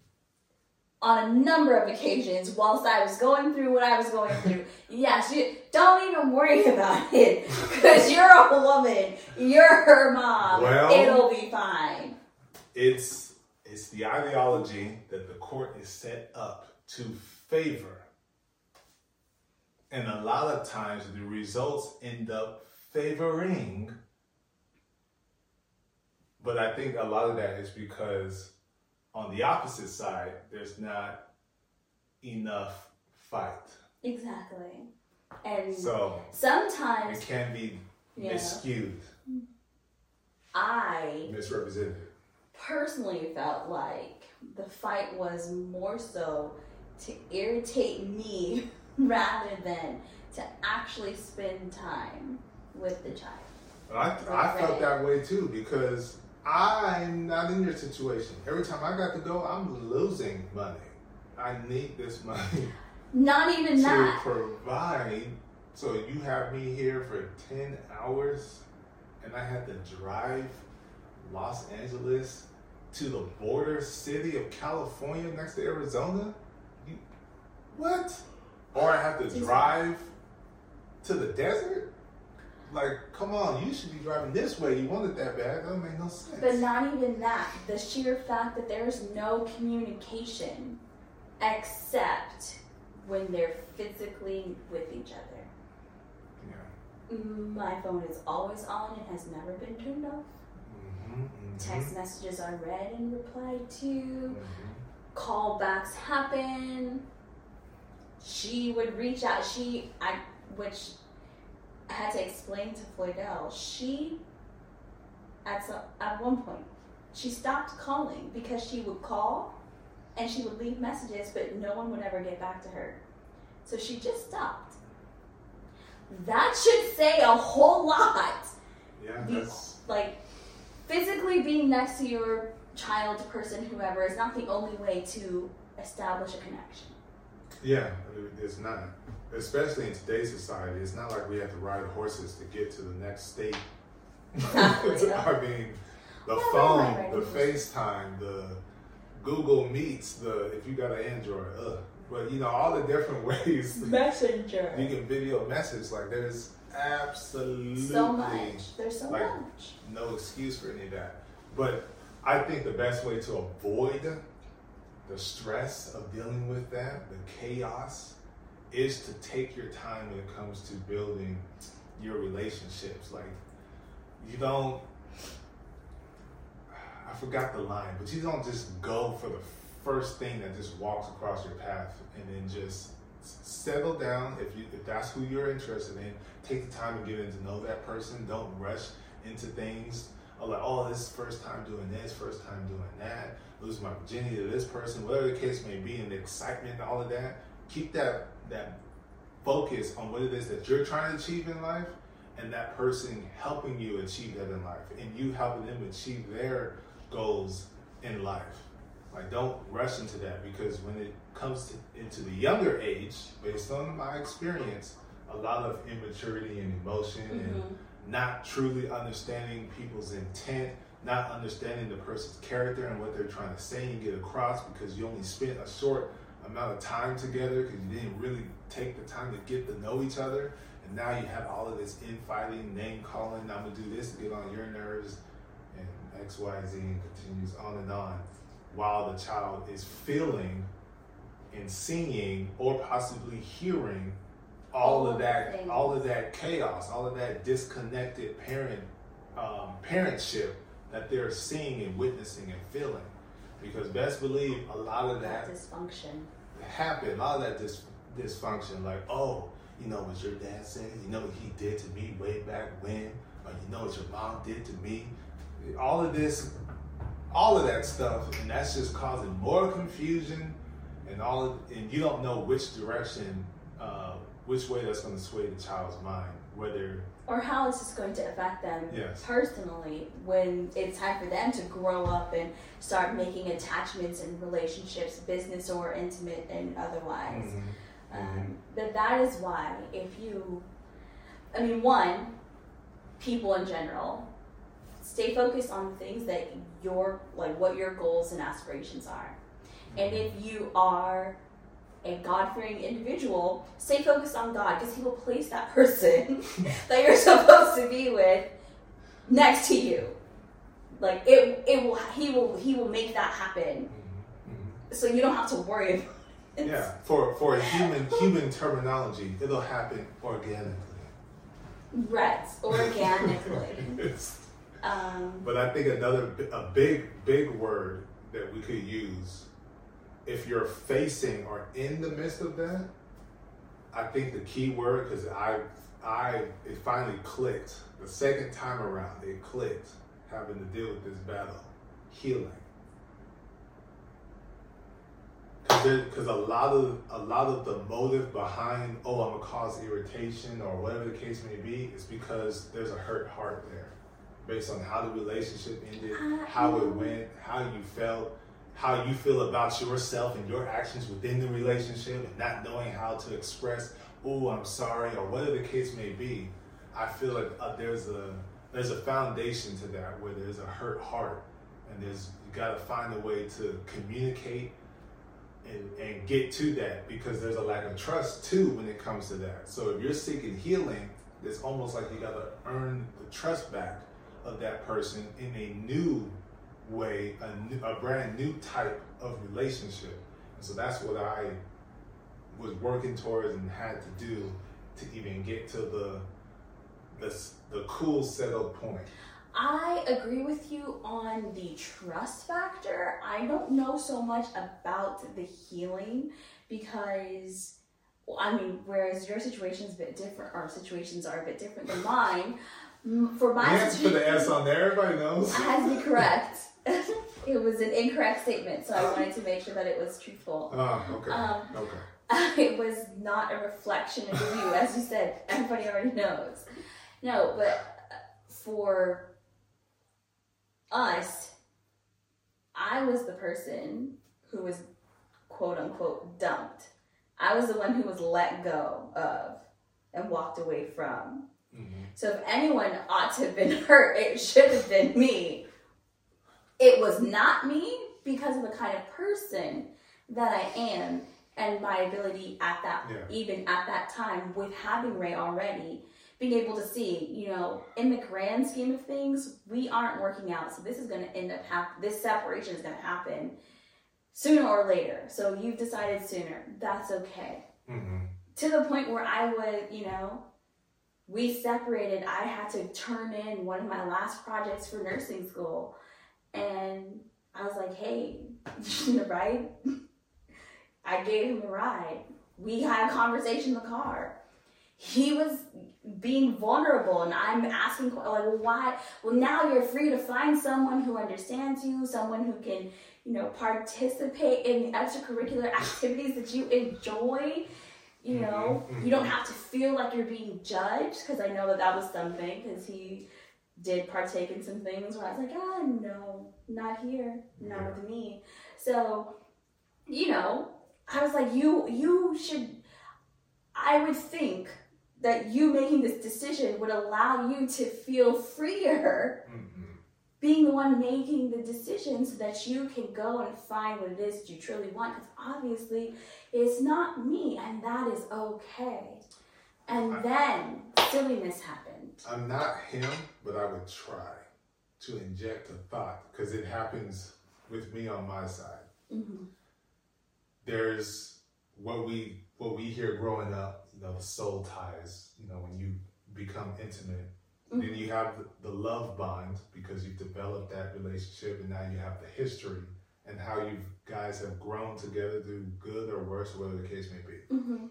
on a number of occasions whilst I was going through what I was going through. yes, you don't even worry about it because you're a woman. You're her mom. Well- It'll be fine. It's it's the ideology that the court is set up to favor. And a lot of times the results end up favoring. But I think a lot of that is because on the opposite side, there's not enough fight. Exactly. And So sometimes it can be Yeah. miscued, I misrepresented. personally felt like the fight was more so to irritate me rather than to actually spend time with the child. But I, I felt that way too because I'm not in your situation. Every time I got to go, I'm losing money. I need this money Not even now to that. provide. So you have me here for 10 hours and I had to drive Los Angeles to the border city of California next to Arizona? You, what? Or I have to drive to the desert? Like, come on, you should be driving this way. You want it that bad. That doesn't make no sense. But not even that. The sheer fact that there's no communication except when they're physically with each other. yeah. My phone is always on and has never been turned off. Mhm, mhm, Text messages are read and replied to. mhm. Callbacks happen. She would reach out. She, I, which I had to explain to Floydell. She, at some, at one point, she stopped calling because she would call, and she would leave messages, but no one would ever get back to her. So she just stopped. That should say a whole lot. Yeah, that's like physically being next to your child, person, whoever is not the only way to establish a connection. Yeah. It's not, especially in today's society. It's not like we have to ride horses to get to the next state. I mean, the Yeah, we phone, the. FaceTime, the Google Meets, the if you got an Android, ugh. But you know all the different ways Messenger. you can video message. Like there's absolutely So much. There's so Like- much. no excuse for any of that. But I think the best way to avoid the stress of dealing with that, the chaos, is to take your time when it comes to building your relationships. Like, you don't, I forgot the line, but you don't just go for the first thing that just walks across your path and then just settle down. If you if that's who you're interested in take the time to get in to know that person. Don't rush into things oh, like oh this is first time doing this first time doing that lose my virginity to this person whatever the case may be and the excitement and all of that keep that that focus on what it is that you're trying to achieve in life and that person helping you achieve that in life and you helping them achieve their goals in life like, don't rush into that because when it comes to, into the younger age, based on my experience, a lot of immaturity and emotion and Mhm. Not truly understanding people's intent, not understanding the person's character and what they're trying to say and get across because you only spent a short amount of time together because you didn't really take the time to get to know each other. And now you have all of this infighting, name calling, I'm gonna do this to get on your nerves, and X, Y, Z, and continues on and on while the child is feeling and seeing or possibly hearing all All of that things. all of that chaos all of that disconnected parent um, parentship that they're seeing and witnessing and feeling because best believe a lot of that That dysfunction. happen a lot of that dis- dysfunction like oh you know what your dad said you know what he did to me way back when or you know what your mom did to me all of this all of that stuff and that's just causing more confusion and all of, and you don't know which direction which way that's going to sway the child's mind whether Or how is this going to affect them Yes. personally when it's time for them to grow up and start making attachments and relationships, business or intimate and otherwise. Mhm. Um, but that is why, if you, I mean, one, people in general, stay focused on things that your, like what your goals and aspirations are. And if you are a God fearing individual, stay focused on God because He will place that person that you're supposed to be with next to you. Like it, it will. He will. He will make that happen. Mhm. So you don't have to worry. About it. Yeah, for for human human terminology, it'll happen organically. Right. Organically. Um, but I think another a big big word that we could use if you're facing or in the midst of that, I think the key word because I I it finally clicked. The second time around it clicked having to deal with this battle. Healing. Because a lot of a lot of the motive behind oh I'm gonna cause irritation or whatever the case may be is because there's a hurt heart there. Based on how the relationship ended, Uh, how it went, how you felt, how you feel about yourself and your actions within the relationship, and not knowing how to express, "Oh, I'm sorry," or whatever the case may be. I feel like uh, there's a there's a foundation to that where there's a hurt heart, and there's you got to find a way to communicate and, and get to that because there's a lack of trust too when it comes to that. So if you're seeking healing, it's almost like you got to earn the trust back of that person in a new way, a, new, a brand new type of relationship. And so that's what I was working towards and had to do to even get to the the, the cool settled point. I agree with you on the trust factor. I don't know so much about the healing because, well, I mean, whereas your situation is a bit different, our situations are a bit different than mine. For my put the S on there, everybody knows. I had to be correct. it was an incorrect statement, so I wanted to make sure that it was truthful. Oh, okay. Um, okay. it was not a reflection of you, as you said. Everybody already knows. No, but uh, for us, I was the person who was quote unquote dumped. I was the one who was let go of and walked away from. Mhm. So if anyone ought to have been hurt, it should have been me. It was not me because of the kind of person that I am and my ability at that Yeah. even at that time with having Ray already being able to see, you know, in the grand scheme of things, we aren't working out. So this is going to end up hap- this separation is going to happen sooner or later. So you've decided sooner. That's okay Mhm. to the point where I would, you know, we separated. I had to turn in one of my last projects for nursing school. And I was like, hey, you need a ride? I gave him a ride. We had a conversation in the car. He was being vulnerable, and I'm asking, like, well, why? Well, now you're free to find someone who understands you, someone who can, you know, participate in the extracurricular activities that you enjoy you know Mhm, you don't have to feel like you're being judged because i know that that was something because he did partake in some things where i was like ah no not here not with me. So you know i was like you you should i would think that you making this decision would allow you to feel freer Mhm. being the one making the decision so that you can go and find what it is you truly want because obviously it's not me and that is okay. And then silliness happened I'm not him, but I would try to inject a thought because it happens with me on my side. hmm There's what we what we hear growing up, you know, the soul ties. You know, when you become intimate, then you have the, the love bond because you've developed that relationship, and now you have the history and how you guys have grown together through good or worse, whatever the case may be. hmm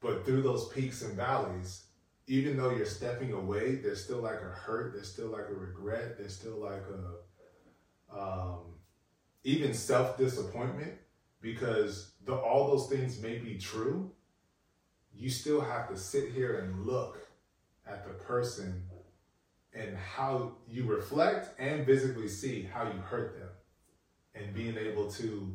But through those peaks and valleys, even though you're stepping away, there's still like a hurt, there's still like a regret, there's still like a um, even self disappointment because the, all those things may be true. You still have to sit here and look at the person and how you reflect and visibly see how you hurt them and being able to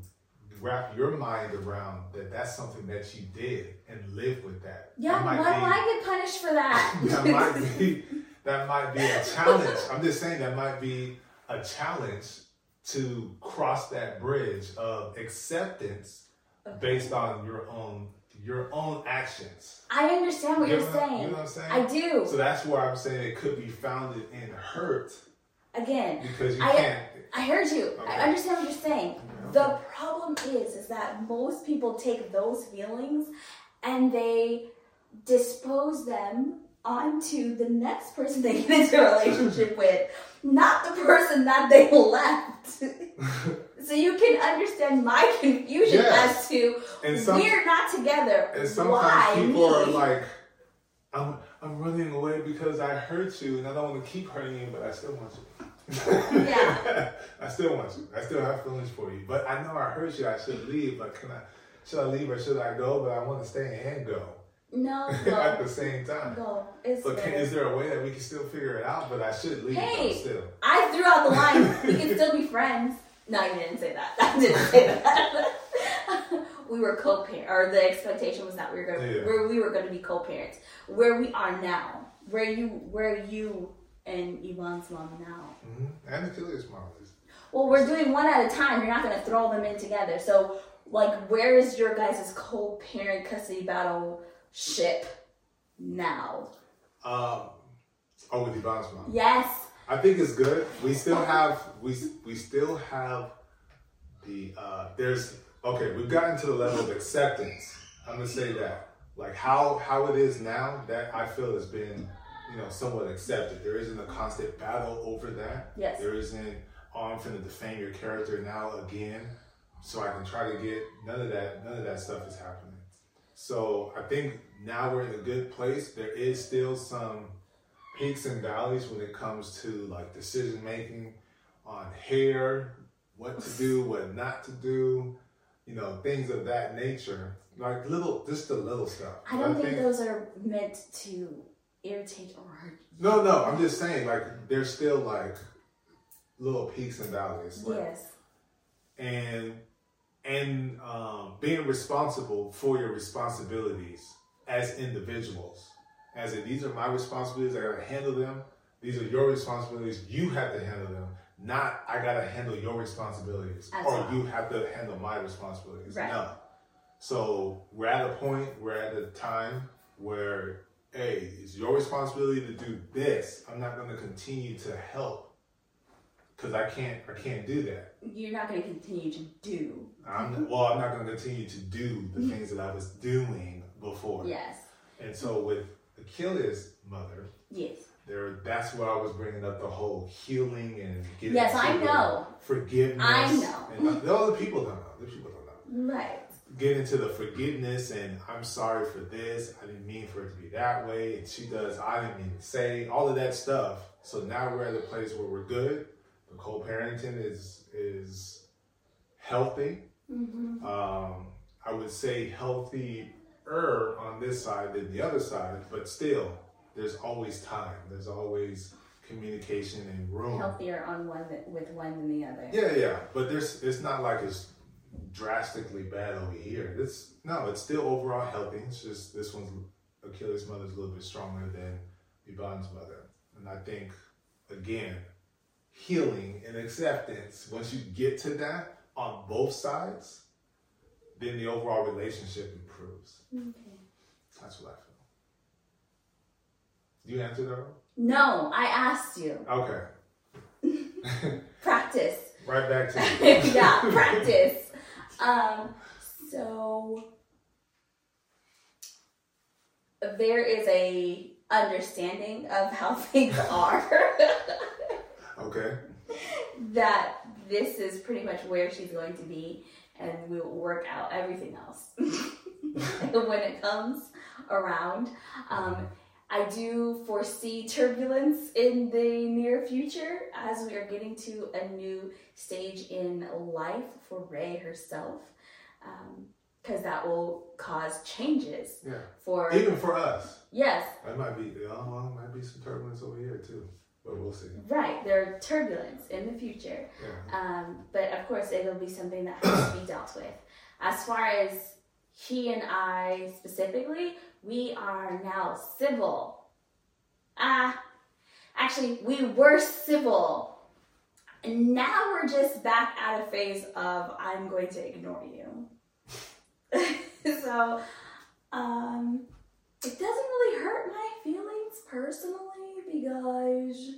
wrap your mind around that that's something that you did and live with that. yeah why do i get punished for that that might be that might be a challenge. I'm just saying that might be a challenge to cross that bridge of acceptance based on your own your own actions. I understand what You know are saying. You know what I'm saying? I do. So that's where I'm saying it could be founded in hurt Again, because you I- can't. I heard you. Okay. I understand what you're saying. The problem is, is that most people take those feelings and they dispose them onto the next person they get into a relationship with, not the person that they left. so you can understand my confusion Yes. as to And some we're not together. and sometimes Why people me? are like, I'm I'm running away because I hurt you and I don't want to keep hurting you, but I still want you. Yeah. I still want you. I still have feelings for you. But I know I hurt you. I should leave. But can I? Should I leave or should I go? But I want to stay and go no, at the same time. no. It's But can, is there a way that we can still figure it out? But I should leave Hey. still. I threw out the line. We can still be friends. No, you didn't say that. I didn't say that. we were co-parent, or the expectation was that we were going, to Yeah. where we were going to be co-parents. Where we are now, where you, where you and Yvonne's mom now. Mm-hmm. And Achilles' mom is. Well, we're doing one at a time. You're not going to throw them in together. So, like, where is your guys' co-parent custody battle ship now? Um, oh, with Yvonne's mom. Yes. I think it's good. We still have we we still have the uh there's okay, we've gotten to the level of acceptance. I'm gonna say that. Like how how it is now, that I feel has been, you know, somewhat accepted. There isn't a constant battle over that. Yes. There isn't oh I'm finna defame your character now again. So I can try to get none of that none of that stuff is happening. So I think now we're in a good place. There is still some peaks and valleys when it comes to like decision making on hair, what to do, what not to do, you know, things of that nature. Like little, just the little stuff. I don't think those are meant to irritate or hurt. No, no, I'm just saying, like, there's still like little peaks and valleys. Like, Yes. and and um, being responsible for your responsibilities as individuals. As in, these are my responsibilities. I gotta handle them. These are your responsibilities. You have to handle them. Not I gotta handle your responsibilities, As or well. you have to handle my responsibilities. Right. No. So we're at a point. We're at a time where, hey, it's your responsibility to do this. I'm not gonna continue to help because I can't. I can't do that. You're not going to continue to do. I'm well. I'm not going to continue to do the things that I was doing before. Yes. And so with Achilles' mother, Yes. there that's where I was bringing up the whole healing and getting Yes, I know. forgiveness. I know. And uh, the other people don't know. The people don't know. Right. Get into the forgiveness and I'm sorry for this. I didn't mean for it to be that way. And she does. I didn't mean to say all of that stuff. So now we're at a place where we're good. The co-parenting is is healthy. Mm-hmm. um, I would say healthier on this side than the other side, but still, there's always time. There's always communication and room. Healthier on one with one than the other. Yeah, yeah, but there's it's not like it's drastically bad over here. It's no, it's still overall healthy. It's just this one's Achilles' mother's a little bit stronger than Yvonne's mother, and I think again, healing and acceptance. Once you get to that on both sides, then the overall relationship improves. Okay. That's what I feel. You answer that? No, I asked you. Okay. Practice. right back to you. yeah, practice. Um, so there is a understanding of how things are Okay. that this is pretty much where she's going to be and we will work out everything else when it comes around um, i do foresee turbulence in the near future as we are getting to a new stage in life for ray herself because that will cause changes Yeah. for Even for us. yes That might be, well, might be some turbulence over here too, but we'll see. right there are turbulence in the future Yeah. Um, but of course, it'll be something that has to be dealt with. As far as he and I specifically, we are now civil. Ah, actually, we were civil And now we're just back at a phase of I'm going to ignore you. so, um, it doesn't really hurt my feelings personally because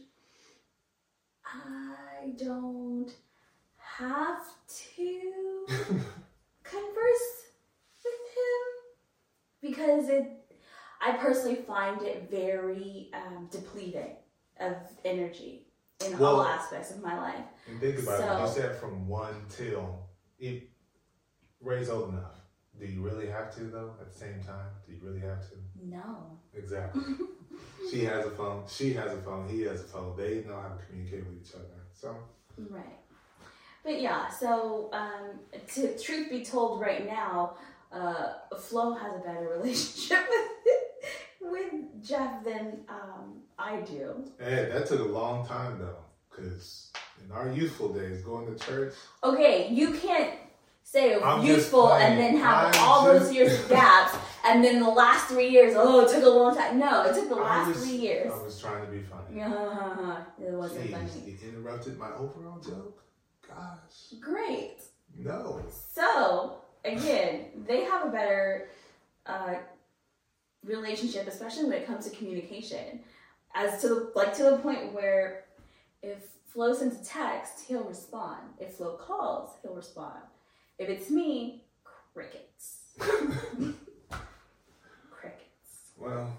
I don't have to converse with him because it I personally find it very um, depleting of energy in Well- all aspects of my life. And think about it. You said from one till it Ray's old enough. Do you really have to though? At the same time, do you really have to? No. Exactly. she has a phone. She has a phone. He has a phone. They know how to communicate with each other. So Right. But yeah, so um, to truth be told, right now, uh, Flo has a better relationship with with Jeff than um, I do. Hey, that took a long time though, because in our youthful days, going to church, Okay, you can't say I'm youthful and then have I'm all those years of gaps, and then the last three years, oh, it took a long time. No, it took the last was- three years. I was trying to be funny. It wasn't Jeez, funny. you interrupted my overall joke. Gosh, Great. no. So again, they have a better uh, relationship, especially when it comes to communication. As to like to the point where if Flo sends a text, he'll respond. If Flo calls, he'll respond. If it's me, crickets. crickets. Well,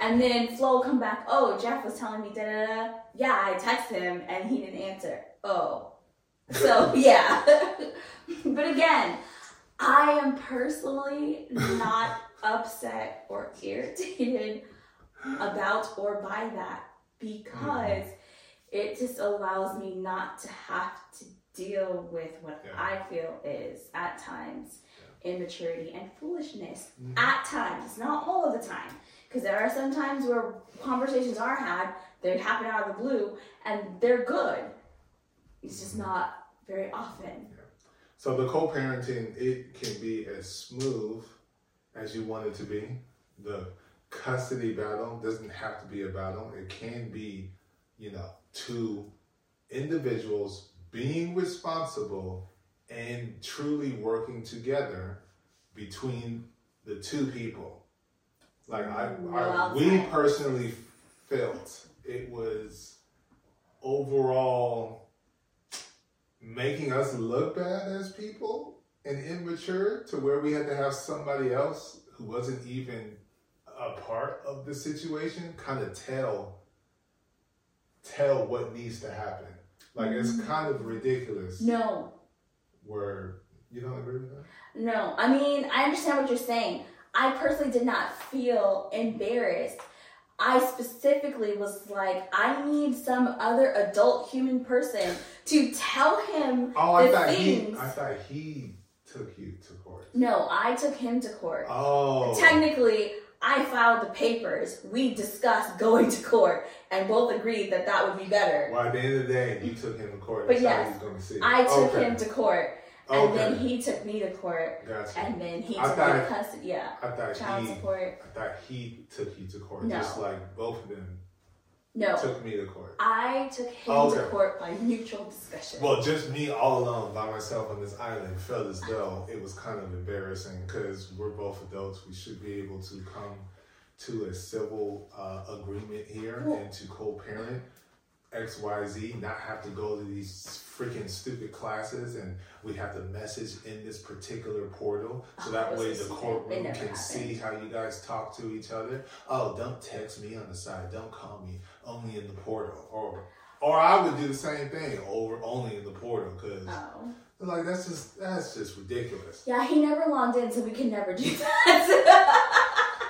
And then Flo will come back, oh, Jeff was telling me da da da. Yeah, I texted him and he didn't answer. Oh. So, yeah. but again, I am personally not upset or irritated about or by that because it just allows me not to have to deal with what Yeah. I feel is at times immaturity and foolishness. Mhm. At times, not all of the time. Because there are some times where conversations are had, they happen out of the blue, and they're good. It's just not very often. So the co-parenting it can be as smooth as you want it to be. The custody battle doesn't have to be a battle. It can be, you know, two individuals being responsible and truly working together between the two people. Like I, I we personally felt it was overall making us look bad as people and immature to where we had to have somebody else who wasn't even a part of the situation kind of tell tell what needs to happen like it's mm-hmm. kind of ridiculous No, where you don't agree with that no. I mean, I understand what you're saying. I personally did not feel embarrassed. I specifically was like, I need some other adult human person to tell him oh i thought he i thought he took you to court No, I took him to court. oh Technically, I filed the papers. We discussed going to court and both agreed that that would be better. well at the end of the day you took him to court But yes, he's going to see. I took okay. him to court and okay then he took me to court gotcha and then he I took thought- me to custody. Yeah, i thought child he support. I thought he took you to court, No. just like both of them No, took me to court. I took him Okay. to court by mutual discussion. Well, just me all alone by myself on this island felt as though it was kind of embarrassing because we're both adults. We should be able to come to a civil uh, agreement here and to co-parent X, Y, Z, not have to go to these freaking stupid classes and we have to message in this particular portal so Oh, that way the. Courtroom can happened. see how you guys talk to each other. Oh, don't text me on the side. Don't call me only in the portal. Or or I would do the same thing over only in the portal because oh. like that's just that's just ridiculous. Yeah, he never logged in, so we can never do that.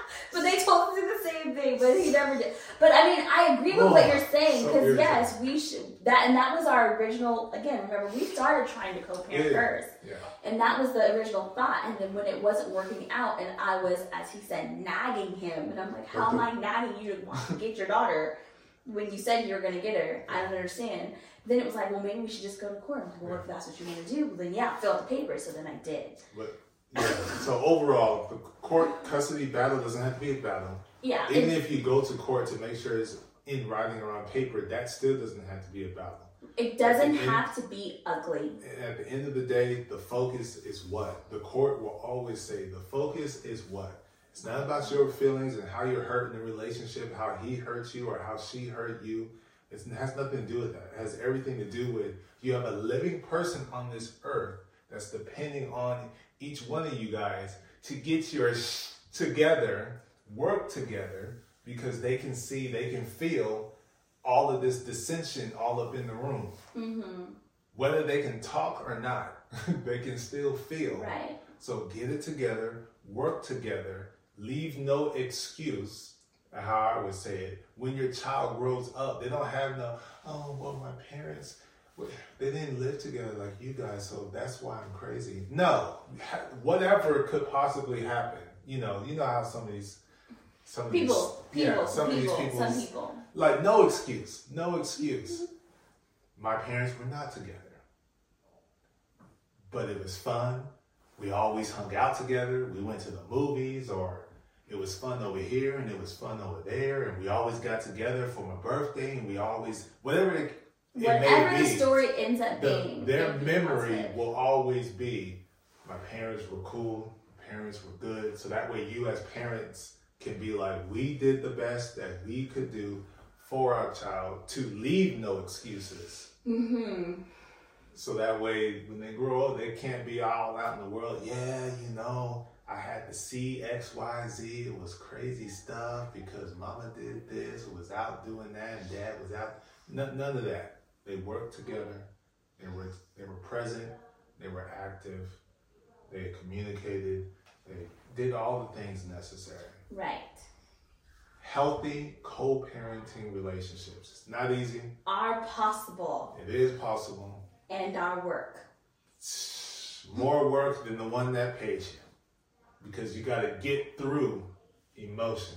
but they told him to do the same thing, but he never did. But I mean, I agree with what Oh, you're saying because irritating. yes, we should. That and that was our original. Again, remember we started trying to co-parent Yeah. first, Yeah. and that was the original thought. And then when it wasn't working out, and I was, as he said, nagging him, and I'm like, how am I nagging you to want to get your daughter when you said you were going to get her? I don't understand. Then it was like, well, maybe we should just go to court. I'm like, well, if that's what you want to do, well, then yeah, fill out the papers. So then I did. But yeah. So overall, the court custody battle doesn't have to be a battle. Yeah, Even if you go to court to make sure it's in writing or on paper, that still doesn't have to be a battle. It doesn't end- have to be ugly. At the end of the day, the focus is what? The court will always say the focus is what? It's not about your feelings and how you're hurt in the relationship, how he hurt you or how she hurt you. It's, it has nothing to do with that. It has everything to do with you have a living person on this earth that's depending on each one of you guys to get your sh- together, work together, because they can see, they can feel all of this dissension all up in the room Mm-hmm. whether they can talk or not, they can still feel. Right. So get it together, work together, leave no excuse. How I would say it, when your child grows up, they don't have no, oh, well, my parents, they didn't live together like you guys, so that's why I'm crazy. No, whatever could possibly happen. You know, you know how some of these, some of People, these, people, yeah, some people, of these people, some people. like no excuse, no excuse. Mm-hmm. My parents were not together. But it was fun. We always hung out together. We went to the movies or it was fun over here and it was fun over there and we always got together for my birthday and we always whatever it, it Whatever the be. story ends up the- being, their be memory will always be my parents were cool, my parents were good. So that way you as parents can be like, we did the best that we could do for our child to leave no excuses. Mm-hmm. So that way when they grow up, they can't be all out in the world. Yeah, you know, I had to see X, Y, Z. It was crazy stuff because mama did this, was out doing that, and dad was out. None, none of that. They worked together. They were they were present. They were active. They communicated. They did all the things necessary. Right. Healthy co-parenting relationships. It's not easy. Are possible It is possible. and our work. more work than the one that pays you because you got to get through emotion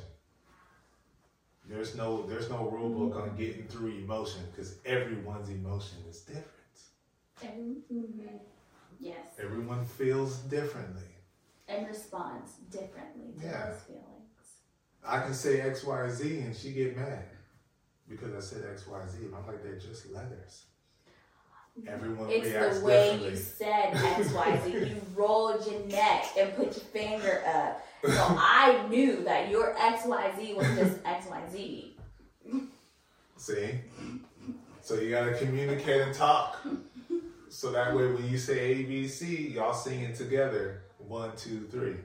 there's no there's no rule book on getting through emotion because everyone's emotion is different Mm-hmm. Yes. everyone feels differently And responds differently to Yeah. those feelings. i can say xyz and she get mad because i said xyz and i'm like they're just letters everyone It's reacts the way differently you said XYZ. you rolled your neck and put your finger up. So I knew that your XYZ was just XYZ. See? So you gotta communicate and talk. So that way when you say ABC, y'all sing it together. One, two, three.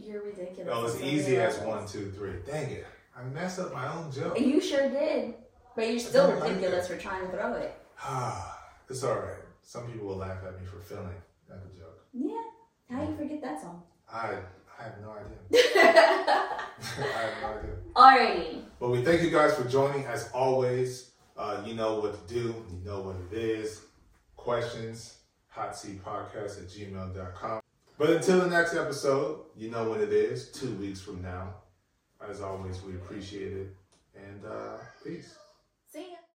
You're ridiculous. Oh, it's easy as one, two, three. Dang it. I messed up my own joke. And you sure did. But you're still don't like ridiculous for trying to throw it. Ah. It's alright. Some people will laugh at me for feeling that a joke. Yeah. How do you forget that song? I I have no idea. I have no idea. Alrighty. But we thank you guys for joining. As always, uh, you know what to do. You know what it is. Questions, hot seat podcast at gmail.com. But until the next episode, you know what it is. Two weeks from now. As always, we appreciate it. And uh, peace.